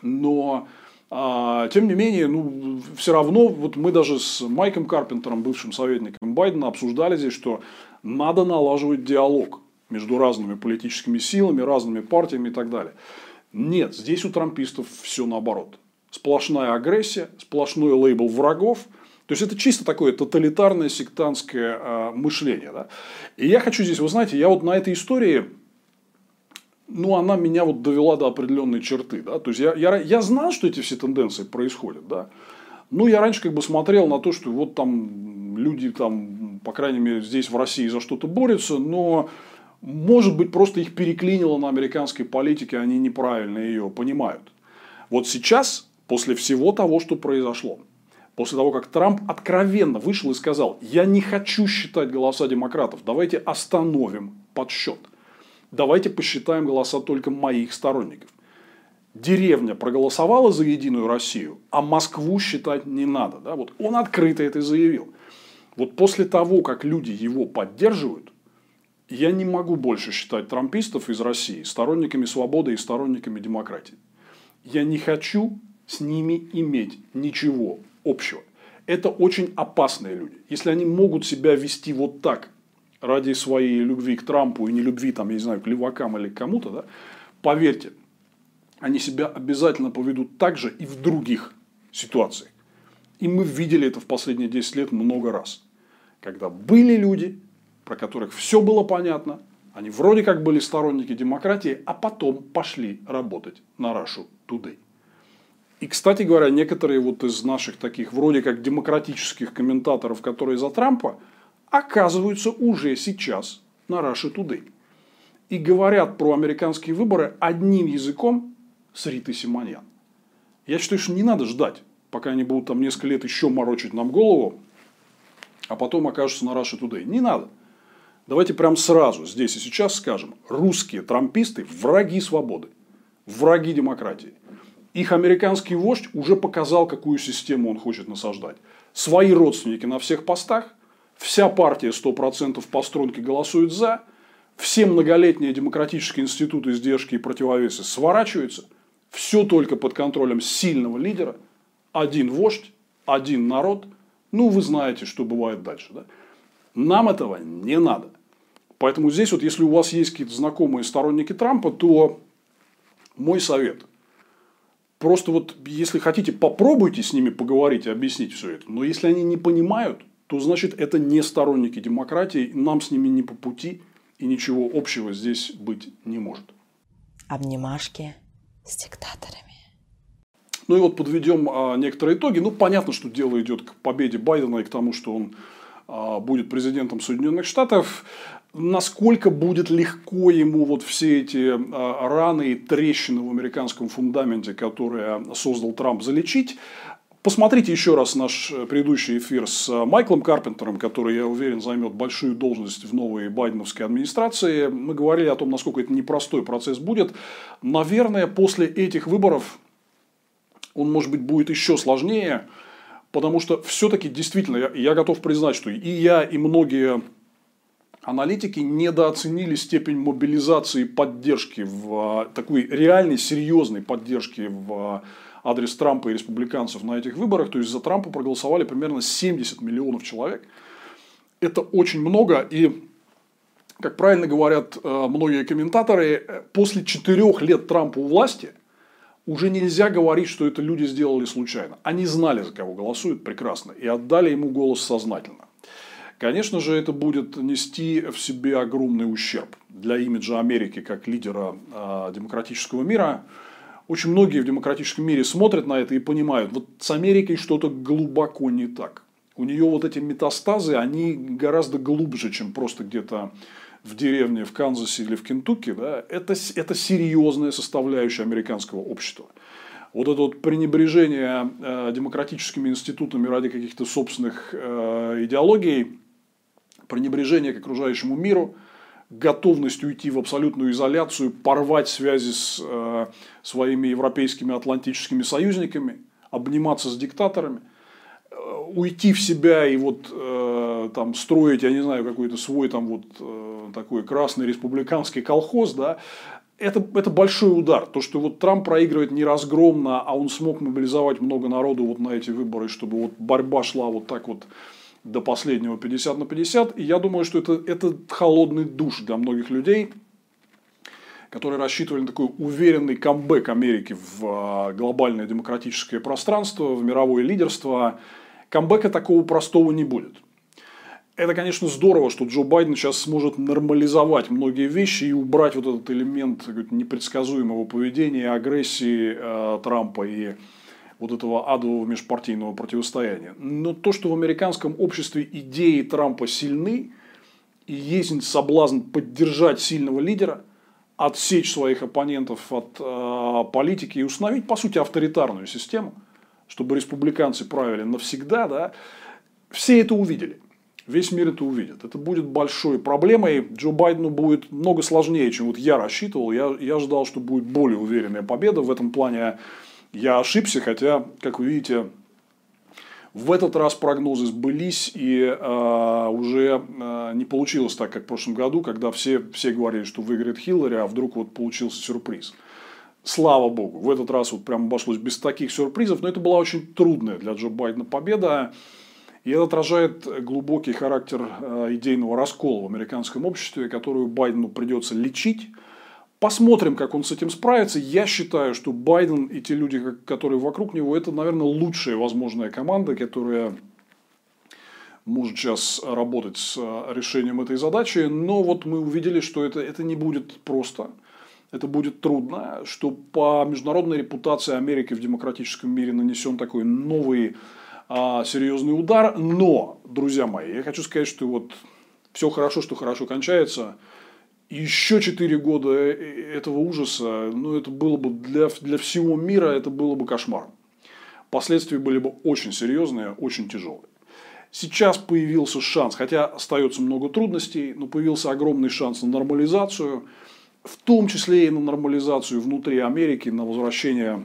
S1: но а, тем не менее, ну, все равно, вот мы даже с Майком Карпентером, бывшим советником Байдена, обсуждали здесь, что надо налаживать диалог между разными политическими силами, разными партиями и так далее. Нет, здесь у трампистов все наоборот. Сплошная агрессия, сплошной лейбл врагов. То есть это чисто такое тоталитарное сектантское э, мышление. Да? И я хочу здесь, вы знаете, я вот на этой истории, ну, она меня вот довела до определенной черты. Да? То есть я, я, я знал, что эти все тенденции происходят. Да? Ну, я раньше как бы смотрел на то, что вот там люди там, по крайней мере, здесь в России за что-то борются, но может быть, просто их переклинило на американской политике, они неправильно ее понимают. Вот сейчас, после всего того, что произошло, после того, как Трамп откровенно вышел и сказал, я не хочу считать голоса демократов, давайте остановим подсчет. Давайте посчитаем голоса только моих сторонников. Деревня проголосовала за Единую Россию, а Москву считать не надо. Да? Вот он открыто это заявил. Вот после того, как люди его поддерживают, я не могу больше считать трампистов из России сторонниками свободы и сторонниками демократии. Я не хочу с ними иметь ничего общего. Это очень опасные люди. Если они могут себя вести вот так ради своей любви к Трампу и не любви, там, я не знаю, к левакам или к кому-то, да, поверьте, они себя обязательно поведут так же и в других ситуациях. И мы видели это в последние 10 лет много раз. Когда были люди, про которых все было понятно, они вроде как были сторонники демократии, а потом пошли работать на Russia Today. И, кстати говоря, некоторые вот из наших таких вроде как демократических комментаторов, которые за Трампа, оказываются уже сейчас на Russia Today. И говорят про американские выборы одним языком с Ритой Симоньян. Я считаю, что не надо ждать, пока они будут там несколько лет еще морочить нам голову, а потом окажутся на Russia Today. Не надо. Давайте прям сразу здесь и сейчас скажем, русские трамписты – враги свободы, враги демократии. Их американский вождь уже показал, какую систему он хочет насаждать. Свои родственники на всех постах, вся партия 100% по струнке голосует за, все многолетние демократические институты издержки и противовесы сворачиваются, все только под контролем сильного лидера, один вождь, один народ. Ну, вы знаете, что бывает дальше. Да? Нам этого не надо. Поэтому здесь вот, если у вас есть какие-то знакомые сторонники Трампа, то мой совет. Просто вот, если хотите, попробуйте с ними поговорить и объяснить все это. Но если они не понимают, то значит это не сторонники демократии, нам с ними не по пути, и ничего общего здесь быть не может.
S2: Обнимашки с диктаторами.
S1: Ну и вот подведем а, некоторые итоги. Ну, понятно, что дело идет к победе Байдена и к тому, что он а, будет президентом Соединенных Штатов, насколько будет легко ему вот все эти а, раны и трещины в американском фундаменте, которые создал Трамп, залечить. Посмотрите еще раз наш предыдущий эфир с Майклом Карпентером, который, я уверен, займет большую должность в новой байденовской администрации. Мы говорили о том, насколько это непростой процесс будет. Наверное, после этих выборов он, может быть, будет еще сложнее. Потому что все-таки действительно, я, я готов признать, что и я, и многие аналитики недооценили степень мобилизации поддержки в а, такой реальной, серьезной поддержки в а, адрес Трампа и республиканцев на этих выборах. То есть за Трампа проголосовали примерно 70 миллионов человек. Это очень много. И, как правильно говорят а, многие комментаторы, после четырех лет Трампа у власти – уже нельзя говорить, что это люди сделали случайно. Они знали, за кого голосуют прекрасно, и отдали ему голос сознательно. Конечно же, это будет нести в себе огромный ущерб для имиджа Америки как лидера э, демократического мира. Очень многие в демократическом мире смотрят на это и понимают, вот с Америкой что-то глубоко не так. У нее вот эти метастазы, они гораздо глубже, чем просто где-то в деревне в Канзасе или в Кентукки. Да? Это, это серьезная составляющая американского общества вот это вот пренебрежение э, демократическими институтами ради каких-то собственных э, идеологий, пренебрежение к окружающему миру, готовность уйти в абсолютную изоляцию, порвать связи с э, своими европейскими атлантическими союзниками, обниматься с диктаторами, э, уйти в себя и вот э, там строить, я не знаю, какой-то свой там вот э, такой красный республиканский колхоз, да, это, это большой удар. То, что вот Трамп проигрывает не разгромно, а он смог мобилизовать много народу вот на эти выборы, чтобы вот борьба шла вот так вот до последнего 50 на 50. И я думаю, что это, это холодный душ для многих людей, которые рассчитывали на такой уверенный камбэк Америки в а, глобальное демократическое пространство, в мировое лидерство. Камбэка такого простого не будет это, конечно, здорово, что Джо Байден сейчас сможет нормализовать многие вещи и убрать вот этот элемент непредсказуемого поведения, агрессии э, Трампа и вот этого адового межпартийного противостояния. Но то, что в американском обществе идеи Трампа сильны, и есть соблазн поддержать сильного лидера, отсечь своих оппонентов от э, политики и установить, по сути, авторитарную систему, чтобы республиканцы правили навсегда, да, все это увидели – Весь мир это увидит. Это будет большой проблемой. Джо Байдену будет много сложнее, чем вот я рассчитывал. Я, я ждал, что будет более уверенная победа. В этом плане я ошибся, хотя, как вы видите, в этот раз прогнозы сбылись, и э, уже э, не получилось так, как в прошлом году, когда все, все говорили, что выиграет Хиллари, а вдруг вот получился сюрприз. Слава богу, в этот раз вот прям обошлось без таких сюрпризов, но это была очень трудная для Джо Байдена победа. И это отражает глубокий характер э, идейного раскола в американском обществе, которую Байдену придется лечить. Посмотрим, как он с этим справится. Я считаю, что Байден и те люди, которые вокруг него, это, наверное, лучшая возможная команда, которая может сейчас работать с э, решением этой задачи. Но вот мы увидели, что это, это не будет просто. Это будет трудно, что по международной репутации Америки в демократическом мире нанесен такой новый а, серьезный удар. Но, друзья мои, я хочу сказать, что вот все хорошо, что хорошо кончается. Еще 4 года э, э, этого ужаса, ну, это было бы для, для всего мира, это было бы кошмаром. Последствия были бы очень серьезные, очень тяжелые. Сейчас появился шанс, хотя остается много трудностей, но появился огромный шанс на нормализацию, в том числе и на нормализацию внутри Америки, на возвращение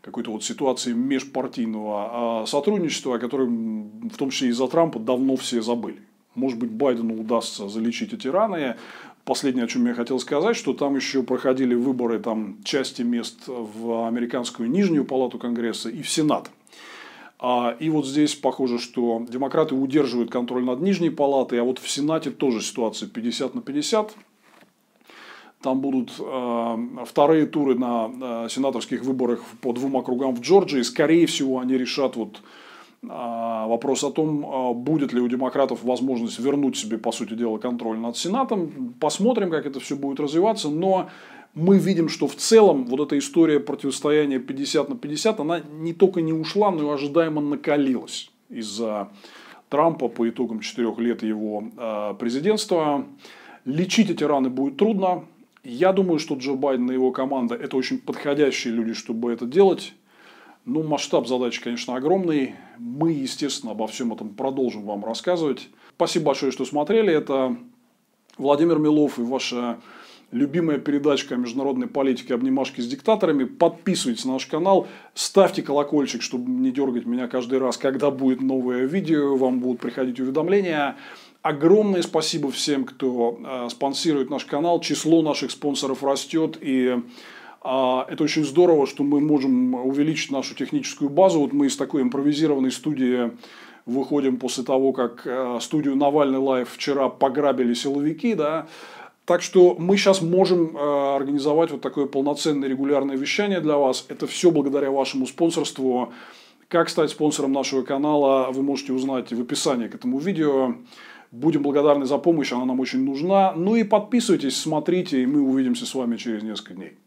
S1: какой-то вот ситуации межпартийного а, сотрудничества, о котором в том числе из-за Трампа давно все забыли. Может быть, Байдену удастся залечить эти раны. Последнее, о чем я хотел сказать, что там еще проходили выборы там, части мест в американскую нижнюю палату Конгресса и в Сенат. А, и вот здесь похоже, что демократы удерживают контроль над нижней палатой, а вот в Сенате тоже ситуация 50 на 50. Там будут э, вторые туры на э, сенаторских выборах по двум округам в Джорджии. Скорее всего, они решат вот, вопрос о том, э, будет ли у демократов возможность вернуть себе, по сути дела, контроль над Сенатом. Посмотрим, как это все будет развиваться. Но мы видим, что в целом вот эта история противостояния 50 на 50, она не только не ушла, но и ожидаемо накалилась из-за Трампа по итогам четырех лет его э, президентства. Лечить эти раны будет трудно. Я думаю, что Джо Байден и его команда – это очень подходящие люди, чтобы это делать. Но масштаб задачи, конечно, огромный. Мы, естественно, обо всем этом продолжим вам рассказывать. Спасибо большое, что смотрели. Это Владимир Милов и ваша любимая передачка о международной политике «Обнимашки с диктаторами». Подписывайтесь на наш канал, ставьте колокольчик, чтобы не дергать меня каждый раз, когда будет новое видео, вам будут приходить уведомления. Огромное спасибо всем, кто э, спонсирует наш канал. Число наших спонсоров растет. И это очень здорово, что мы можем увеличить нашу техническую базу. Вот мы из такой импровизированной студии выходим после того, как э, студию Навальный Лайв вчера пограбили силовики. Да? Так что мы сейчас можем э, организовать вот такое полноценное регулярное вещание для вас. Это все благодаря вашему спонсорству Как стать спонсором нашего канала, вы можете узнать в описании к этому видео. Будем благодарны за помощь, она нам очень нужна. Ну и подписывайтесь, смотрите, и мы увидимся с вами через несколько дней.